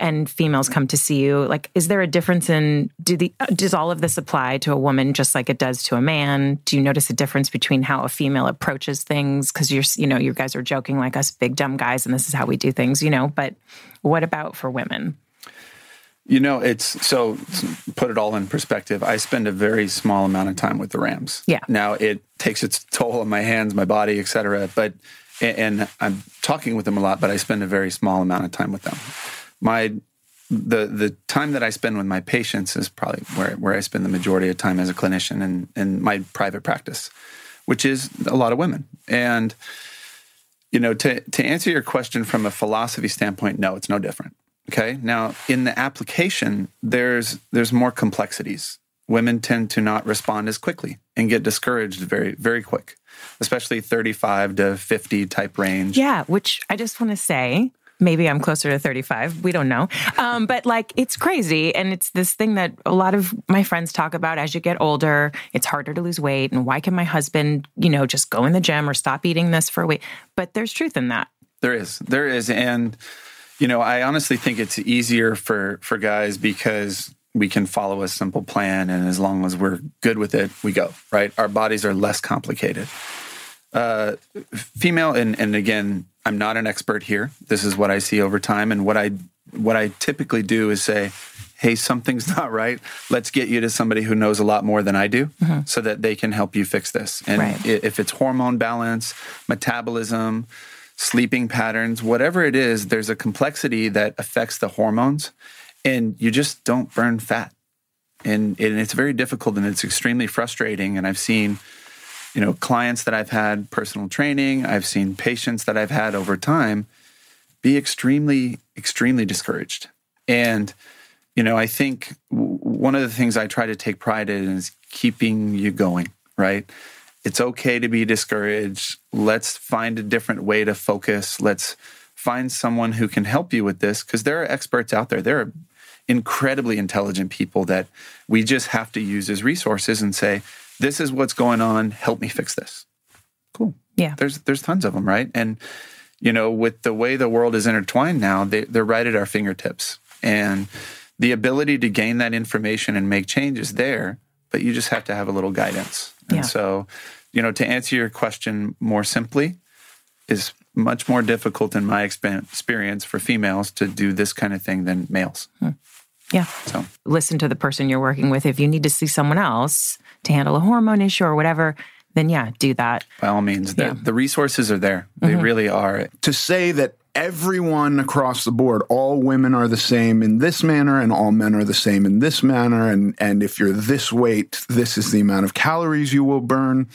and females come to see you. Like, is there a difference in do the does all of this apply to a woman just like it does to a man? Do you notice a difference between how a female approaches things? Because you're you know you guys are joking like us big dumb guys, and this is how we do things, you know. But what about for women? You know, it's so put it all in perspective. I spend a very small amount of time with the Rams. Yeah. Now it takes its toll on my hands, my body, etc. But and I'm talking with them a lot, but I spend a very small amount of time with them. My the the time that I spend with my patients is probably where where I spend the majority of time as a clinician and in my private practice, which is a lot of women. And you know, to to answer your question from a philosophy standpoint, no, it's no different. Okay. Now, in the application, there's there's more complexities. Women tend to not respond as quickly and get discouraged very very quick, especially 35 to 50 type range. Yeah, which I just want to say, maybe I'm closer to 35. We don't know. Um, but like, it's crazy. And it's this thing that a lot of my friends talk about as you get older. It's harder to lose weight. And why can my husband, you know, just go in the gym or stop eating this for a week? But there's truth in that. There is, there is, and you know, I honestly think it's easier for for guys because we can follow a simple plan, and as long as we're good with it, we go right. Our bodies are less complicated. Uh, female, and and again, I'm not an expert here. This is what I see over time, and what I what I typically do is say, "Hey, something's not right. Let's get you to somebody who knows a lot more than I do, mm-hmm. so that they can help you fix this." And Right. if it's hormone balance, metabolism, sleeping patterns, whatever it is, there's a complexity that affects the hormones, and you just don't burn fat. And, and it's very difficult and it's extremely frustrating. And I've seen, you know, clients that I've had personal training, I've seen patients that I've had over time be extremely, extremely discouraged. And, you know, I think one of the things I try to take pride in is keeping you going, right? It's okay to be discouraged. Let's find a different way to focus. Let's find someone who can help you with this because there are experts out there. There are incredibly intelligent people that we just have to use as resources and say, this is what's going on. Help me fix this. Cool. Yeah. There's there's tons of them, right? And you know, with the way the world is intertwined now, they, they're right at our fingertips, and the ability to gain that information and make changes there. But you just have to have a little guidance. And Yeah. so, you know, to answer your question more simply, is much more difficult in my experience for females to do this kind of thing than males. Hmm. Yeah. So Listen to the person you're working with. If you need to see someone else to handle a hormone issue or whatever, then yeah, do that. by all means, the, Yeah. the resources are there. They mm-hmm. really are. to say that everyone across the board, all women are the same in this manner and all men are the same in this manner. And, and if you're this weight, this is the amount of calories you will burn.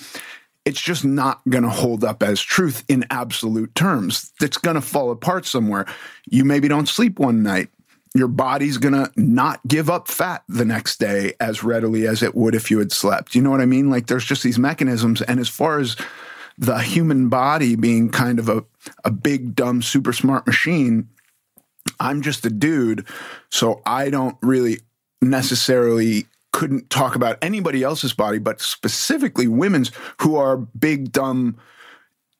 It's just not going to hold up as truth in absolute terms. It's going to fall apart somewhere. You maybe don't sleep one night. Your body's going to not give up fat the next day as readily as it would if you had slept. You know what I mean? Like there's just these mechanisms. And as far as the human body being kind of a, a big, dumb, super smart machine, I'm just a dude. So I don't really necessarily couldn't talk about anybody else's body, but specifically women's who are big, dumb,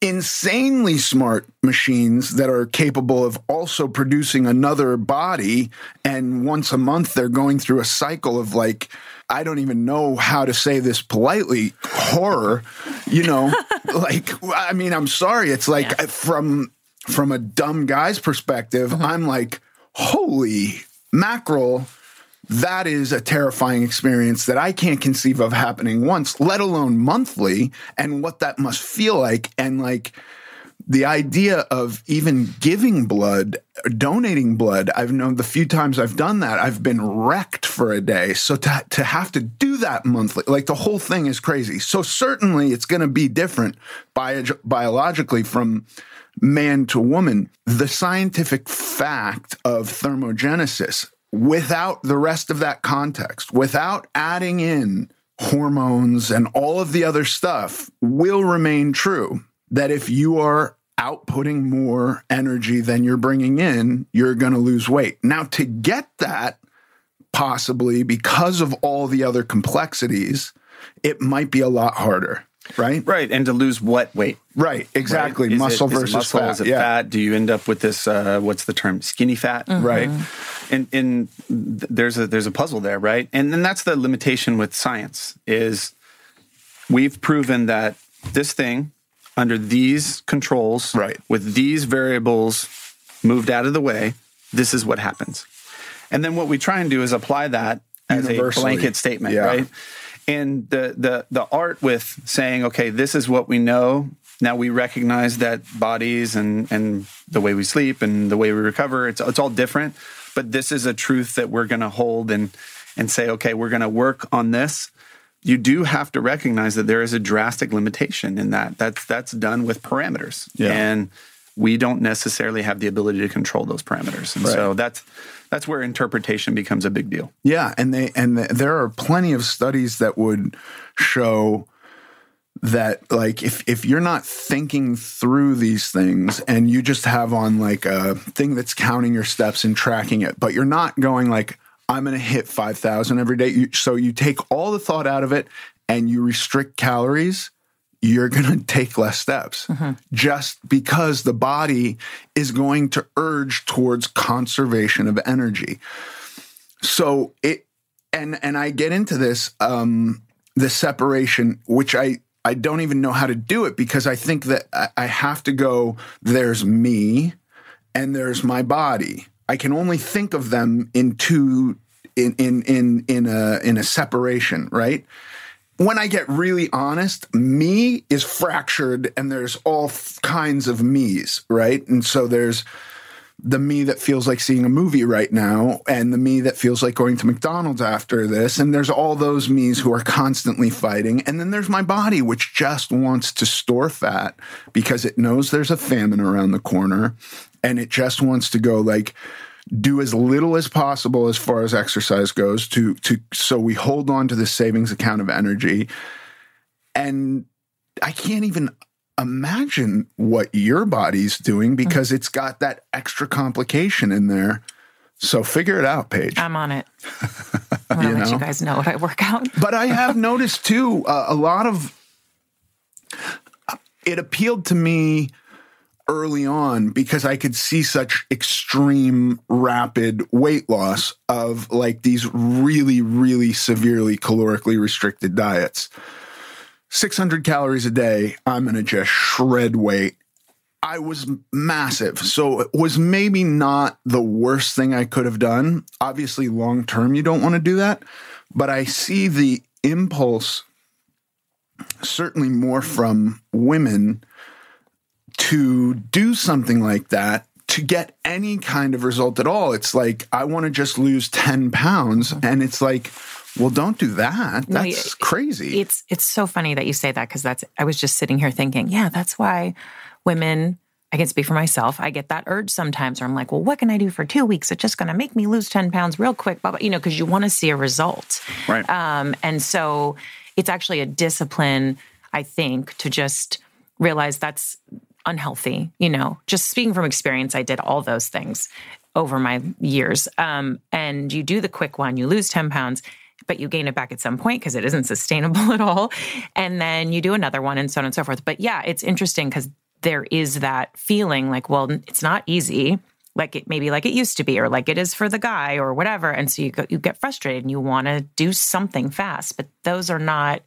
insanely smart machines that are capable of also producing another body. And once a month, they're going through a cycle of like, I don't even know how to say this politely, horror, you know, like, I mean, I'm sorry. It's like yeah. from, from a dumb guy's perspective, mm-hmm. I'm like, holy mackerel that is a terrifying experience that I can't conceive of happening once, let alone monthly, and what that must feel like. And like the idea of even giving blood, donating blood, I've known the few times I've done that, I've been wrecked for a day. So to, to have to do that monthly, like the whole thing is crazy. So certainly it's going to be different bio- biologically from man to woman. The scientific fact of thermogenesis without the rest of that context, without adding in hormones and all of the other stuff, will remain true. That if you are outputting more energy than you're bringing in, you're going to lose weight. Now, to get that, possibly because of all the other complexities, it might be a lot harder right? Right, and to lose what weight? Right, exactly. Right? Muscle it, versus muscle, fat. Is it yeah. fat? Do you end up with this? Uh, what's the term? Skinny fat, mm-hmm. right? And, and there's a there's a puzzle there, right? And then that's the limitation with science is we've proven that this thing under these controls, right, with these variables moved out of the way, this is what happens. And then what we try and do is apply that as a blanket statement, yeah. right? And the the the art with saying okay this is what we know. Now we recognize that bodies and and the way we sleep and the way we recover it's it's all different. But this is a truth that we're going to hold and and say okay we're going to work on this. You do have to recognize that there is a drastic limitation in that. That's that's done with parameters. Yeah. and we don't necessarily have the ability to control those parameters. And right. so that's that's where interpretation becomes a big deal. Yeah, and they and the, there are plenty of studies that would show that like if if you're not thinking through these things and you just have on like a thing that's counting your steps and tracking it, but you're not going like I'm going to hit 5,000 every day. You, so you take all the thought out of it and you restrict calories you're going to take less steps mm-hmm. just because the body is going to urge towards conservation of energy. So it, and, and I get into this, um, the separation, which I, I don't even know how to do it because I think that I have to go, there's me and there's my body. I can only think of them in two, in, in, in, in a, in a separation, right? When I get really honest, me is fractured and there's all f- kinds of me's, right? And so there's the me that feels like seeing a movie right now and the me that feels like going to McDonald's after this. And there's all those me's who are constantly fighting. And then there's my body, which just wants to store fat because it knows there's a famine around the corner and it just wants to go like, do as little as possible as far as exercise goes to to so we hold on to the savings account of energy. And i can't even imagine what your body's doing because it's got that extra complication in there. So figure it out paige. I'm on it. I'm gonna let you guys know what i work out. But i have noticed too uh, a lot of it appealed to me early on because I could see such extreme rapid weight loss of like these really, really severely calorically restricted diets. 600 calories a day, I'm going to just shred weight. I was massive. So it was maybe not the worst thing I could have done. Obviously, long term, you don't want to do that. But I see the impulse, certainly more from women to do something like that to get any kind of result at all. It's like, I want to just lose 10 pounds. And it's like, well, don't do that. That's no, crazy. It's it's so funny that you say that because that's I was just sitting here thinking, yeah, that's why women I can speak for myself. I get that urge sometimes where I'm like, well, what can I do for two weeks? It's just going to make me lose 10 pounds real quick, blah, blah, you know, because you want to see a result. Right. Um, and so it's actually a discipline, I think, to just realize that's unhealthy. You know, just speaking from experience, I did all those things over my years. Um, and you do the quick one, you lose 10 pounds, but you gain it back at some point because it isn't sustainable at all. And then you do another one and so on and so forth. But yeah, it's interesting because there is that feeling like, well, it's not easy. Like it maybe like it used to be, or like it is for the guy, or whatever. And so you go, you get frustrated and you want to do something fast, but those are not.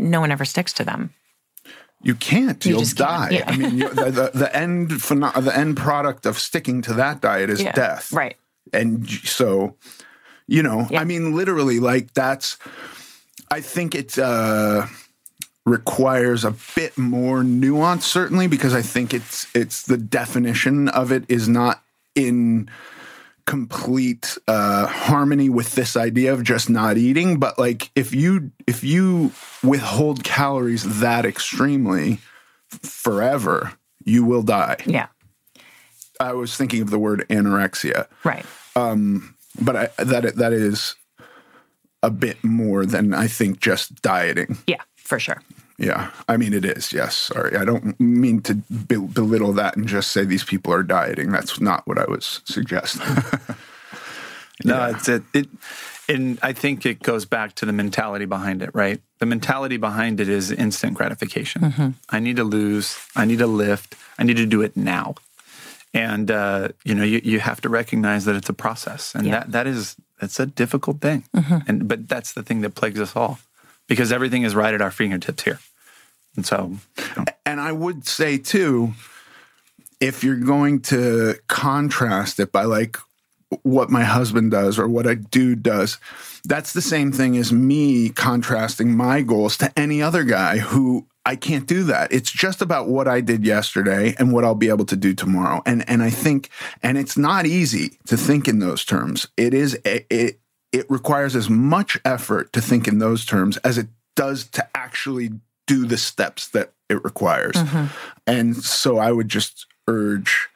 No one ever sticks to them. You can't. You can't, die. yeah. I mean, you, the, the, the end pheno- the end product of sticking to that diet is Yeah, death. right. And so, you know, Yeah. I mean, literally, like that's. I think it uh, requires a bit more nuance, certainly, because I think it's it's the definition of it is not in complete uh, harmony with this idea of just not eating. But like, if you if you withhold calories that extremely forever, you will die. Yeah. I was thinking of the word anorexia, Right. but I, that that is a bit more than I think just dieting. Yeah, for sure. Yeah, I mean it is. Yes, sorry, I don't mean to be- belittle that and just say these people are dieting. That's not what I was suggesting. No, it's it, it. And I think it goes back to the mentality behind it, right? The mentality behind it is instant gratification. I need to lose. I need to lift. I need to do it now. And uh, you know, you, you have to recognize that it's a process, and Yeah. that that is that's a difficult thing. And but that's the thing that plagues us all, because everything is right at our fingertips here. And so, and I would say too, if you're going to contrast it by like what my husband does or what a dude does, that's the same thing as me contrasting my goals to any other guy who I can't do that. It's just about what I did yesterday and what I'll be able to do tomorrow. And and I think and it's not easy to think in those terms. It is it it requires as much effort to think in those terms as it does to actually do the steps that it requires. Mm-hmm. And so I would just urge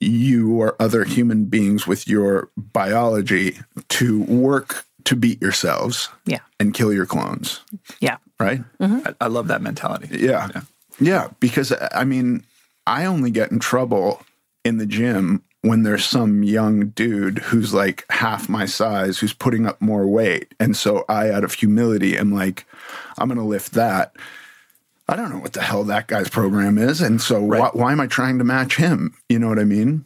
you or other human beings with your biology to work to beat yourselves Yeah. and kill your clones, Yeah. right? Mm-hmm. I, I love that mentality. Yeah. yeah. because I mean, I only get in trouble in the gym when there's some young dude who's like half my size who's putting up more weight. And so I, out of humility, am like, I'm going to lift that. I don't know what the hell that guy's program is. And so why, why am I trying to match him? You know what I mean?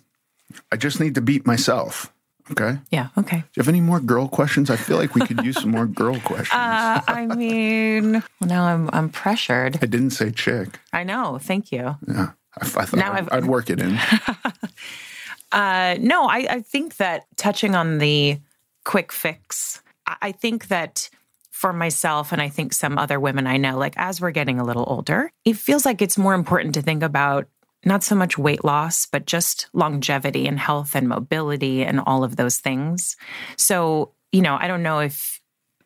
I just need to beat myself. Okay. Yeah. Okay. Do you have any more girl questions? I feel like we could use some more girl questions. Uh, I mean, well, now I'm I'm pressured. I didn't say chick. I know. Thank you. Yeah. I, I thought Now I'd, I've- I'd work it in. Uh, no, I, I think that touching on the quick fix, I, I think that for myself and I think some other women I know, like as we're getting a little older, it feels like it's more important to think about not so much weight loss, but just longevity and health and mobility and all of those things. So, you know, I don't know if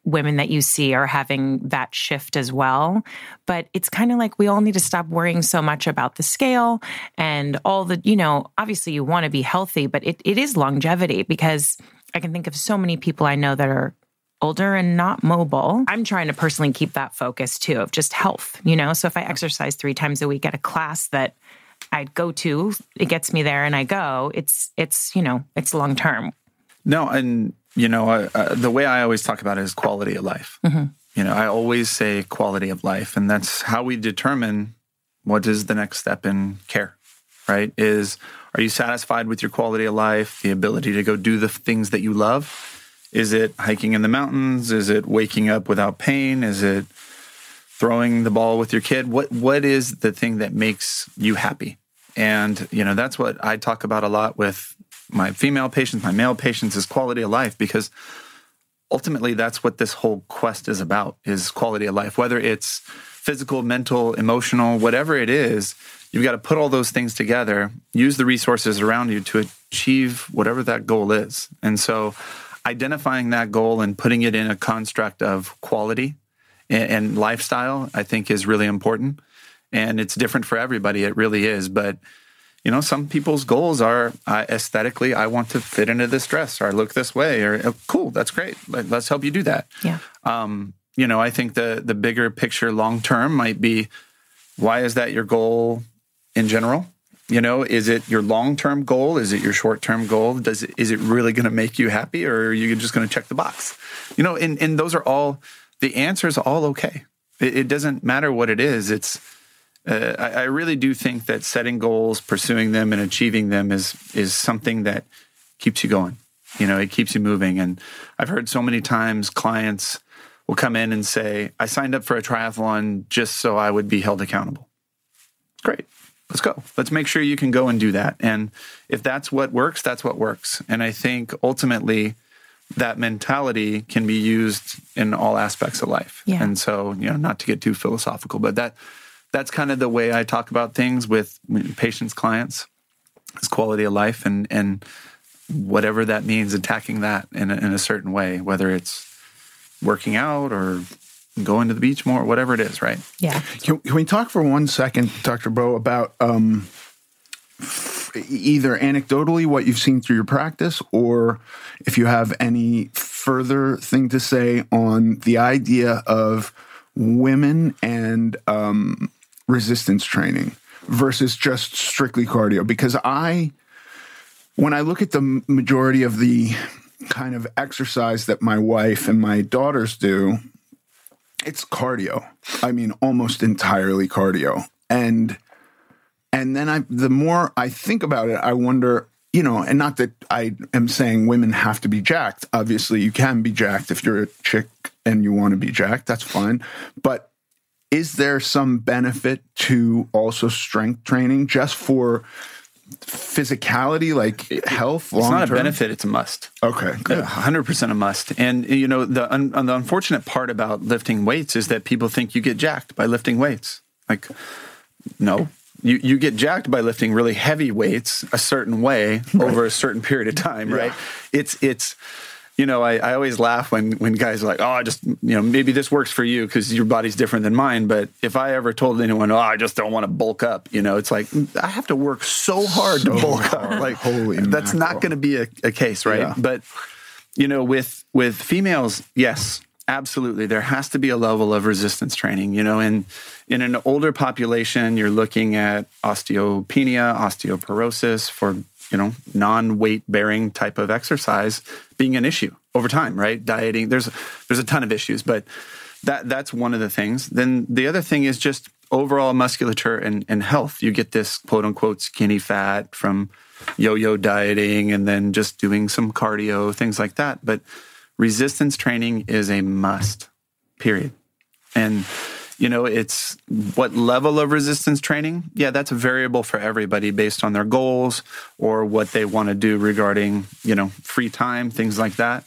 women that you see are having that shift as well. But it's kind of like we all need to stop worrying so much about the scale and all the, you know, obviously you want to be healthy, but it, it is longevity because I can think of so many people I know that are older and not mobile. I'm trying to personally keep that focus too of just health, you know? So if I exercise three times a week at a class that I go to, it gets me there and I go, it's, it's, you know, it's long term. No, and you know, uh, uh, the way I always talk about it is quality of life. You know, I always say quality of life, and that's how we determine what is the next step in care. Right? Is are you satisfied with your quality of life, the ability to go do the things that you love? Is it hiking in the mountains? Is it waking up without pain? Is it throwing the ball with your kid? What what is the thing that makes you happy? And you know, that's what I talk about a lot with my female patients, my male patients is quality of life because ultimately that's what this whole quest is about is quality of life. Whether it's physical mental emotional whatever it is you've got to put all those things together use the resources around you to achieve whatever that goal is. And so identifying that goal and putting it in a construct of quality and, and lifestyle i think is really important. And it's different for everybody it really is but you know, some people's goals are uh, aesthetically, I want to fit into this dress or I look this way or oh, cool, that's great. Let, us help you do that. Yeah. Um, you know, I think the the bigger picture long term might be why is that your goal in general? You know, is it your long term goal? Is it your short term goal? Does it, is it really going to make you happy, or are you just going to check the box? You know, and and those are all the answers. All okay. It, it doesn't matter what it is. It's uh, I, I really do think that setting goals, pursuing them, and achieving them is is something that keeps you going. You know, it keeps you moving. And I've heard so many times clients will come in and say, "I signed up for a triathlon just so I would be held accountable." Great let's go. Let's make sure you can go and do that. And if that's what works, that's what works. And I think ultimately that mentality can be used in all aspects of life. Yeah. And so, you know, not to get too philosophical, but that that's kind of the way I talk about things with patients, clients, is quality of life and and whatever that means, attacking that in a, in a certain way, whether it's working out or going to the beach more, whatever it is, right? Yeah. Can, can we talk for one second, Dr. Bo, about um, either anecdotally what you've seen through your practice or if you have any further thing to say on the idea of women and um, resistance training versus just strictly cardio? Because I, when I look at the majority of the kind of exercise that my wife and my daughters do, it's cardio. I mean, almost entirely cardio. And and then I the more I think about it, I wonder, you know, and not that I am saying women have to be jacked. Obviously, you can be jacked if you're a chick and you want to be jacked, that's fine. But is there some benefit to also strength training just for physicality, like health? It's not a benefit; it's a must. Okay, hundred percent a must. And you know, the un, the unfortunate part about lifting weights is that people think you get jacked by lifting weights. Like, no, you you get jacked by lifting really heavy weights a certain way right. over a certain period of time, right? Yeah. It's it's you know, I, I always laugh when when guys are like, oh, I just, you know, maybe this works for you because your body's different than mine. But if I ever told anyone, oh, I just don't want to bulk up, you know, it's like mm, I have to work so hard so to bulk hard. up. Like, holy, that's mackerel. not going to be a, a, case, right? Yeah. But you know, with with females, yes, absolutely, there has to be a level of resistance training. You know, in in an older population, you're looking at osteopenia, osteoporosis for you know, non-weight bearing type of exercise being an issue over time, right? Dieting, there's there's a ton of issues, but that that's one of the things. Then the other thing is just overall musculature and, and health. You get this quote unquote skinny fat from yo-yo dieting and then just doing some cardio, things like that. But resistance training is a must, period. And you know, it's what level of resistance training? Yeah, that's a variable for everybody based on their goals or what they want to do regarding, you know, free time, things like that.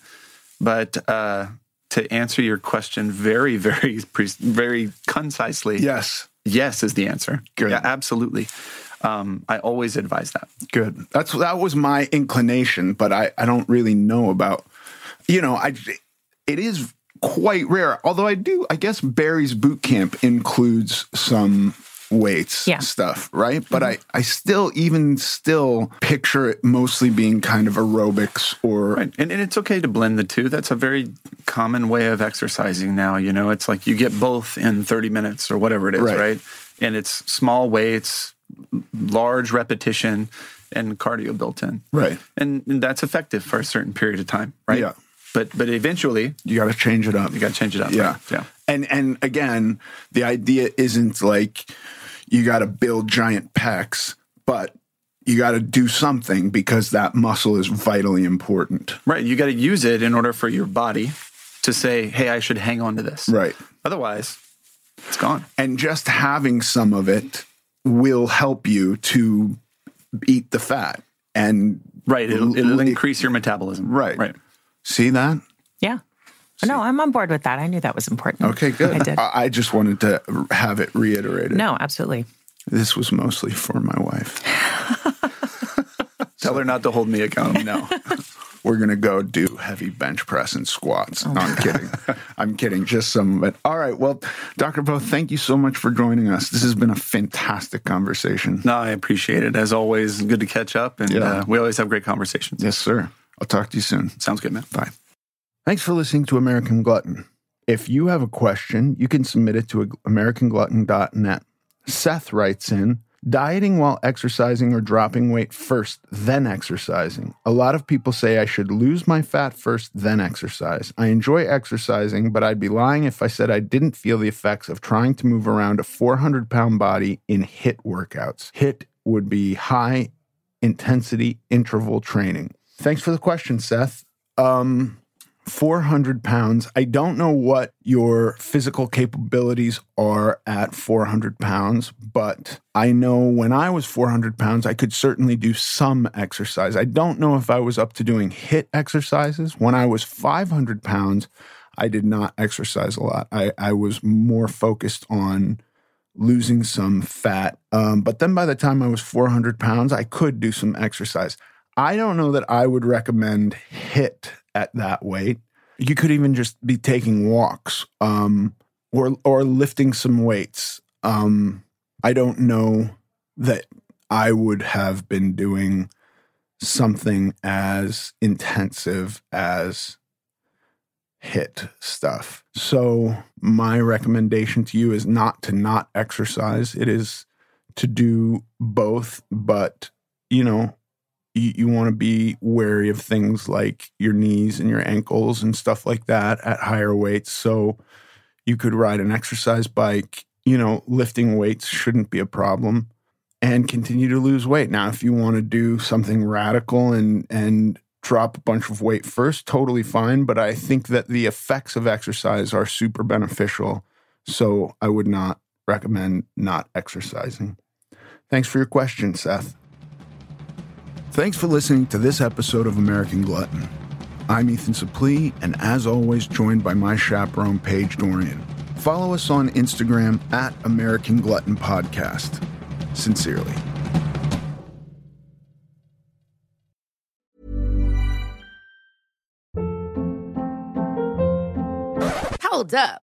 But uh, to answer your question very, very, very concisely, yes, yes is the answer. Good. Yeah, absolutely. Um, I always advise that. Good. That's that was my inclination, but I I don't really know about. You know, I it is quite rare. Although I do, I guess Barry's boot camp includes some weights yeah. stuff, right? But mm-hmm. I, I still, even still, picture it mostly being kind of aerobics or. Right. And, and it's okay to blend the two. That's a very common way of exercising now. You know, it's like you get both in 30 minutes or whatever it is, right? right? And it's small weights, large repetition, and cardio built in. Right. And, and that's effective for a certain period of time, right? Yeah but but eventually you got to change it up. You got to change it up. Yeah, right? yeah. And and again, the idea isn't like you got to build giant pecs, but you got to do something because that muscle is vitally important. Right. You got to use it in order for your body to say, "Hey, I should hang on to this." Right. Otherwise, it's gone. And just having some of it will help you to eat the fat and right. It'll, it'll increase your metabolism. Right. Right. See that? Yeah. See? No, I'm on board with that. I knew that was important. Okay, good. I did. I, I just wanted to have it reiterated. No, absolutely. This was mostly for my wife. Tell her not to hold me accountable. No. we're gonna go do heavy bench press and squats. No, I'm kidding. I'm kidding. Just some. But all right. Well, Dr. Bo, thank you so much for joining us. This has been a fantastic conversation. No, I appreciate it. As always, good to catch up, and Yeah. uh, we always have great conversations. Yes, sir. I'll talk to you soon. Sounds good, man. Bye. Thanks for listening to American Glutton. If you have a question, you can submit it to americanglutton.net. Seth writes in Dieting while exercising or dropping weight first, then exercising. A lot of people say I should lose my fat first, then exercise. I enjoy exercising, but I'd be lying if I said I didn't feel the effects of trying to move around a 400 pound body in HIT workouts. HIT would be high intensity interval training. Thanks for the question, Seth. Um, 400 pounds. I don't know what your physical capabilities are at 400 pounds, but I know when I was 400 pounds, I could certainly do some exercise. I don't know if I was up to doing HIT exercises. When I was 500 pounds, I did not exercise a lot. I, I was more focused on losing some fat. Um, but then by the time I was 400 pounds, I could do some exercise. I don't know that I would recommend HIT at that weight. You could even just be taking walks um, or or lifting some weights. Um, I don't know that I would have been doing something as intensive as hit stuff. So my recommendation to you is not to not exercise. It is to do both, but you know, you, you want to be wary of things like your knees and your ankles and stuff like that at higher weights. So you could ride an exercise bike, you know, lifting weights shouldn't be a problem and continue to lose weight. Now, if you want to do something radical and and drop a bunch of weight first, totally fine, but I think that the effects of exercise are super beneficial. So I would not recommend not exercising. Thanks for your question, Seth. Thanks for listening to this episode of American Glutton. I'm Ethan Suplee, and as always, joined by my chaperone, Paige Dorian. Follow us on Instagram at American Glutton Podcast. Sincerely. Hold up.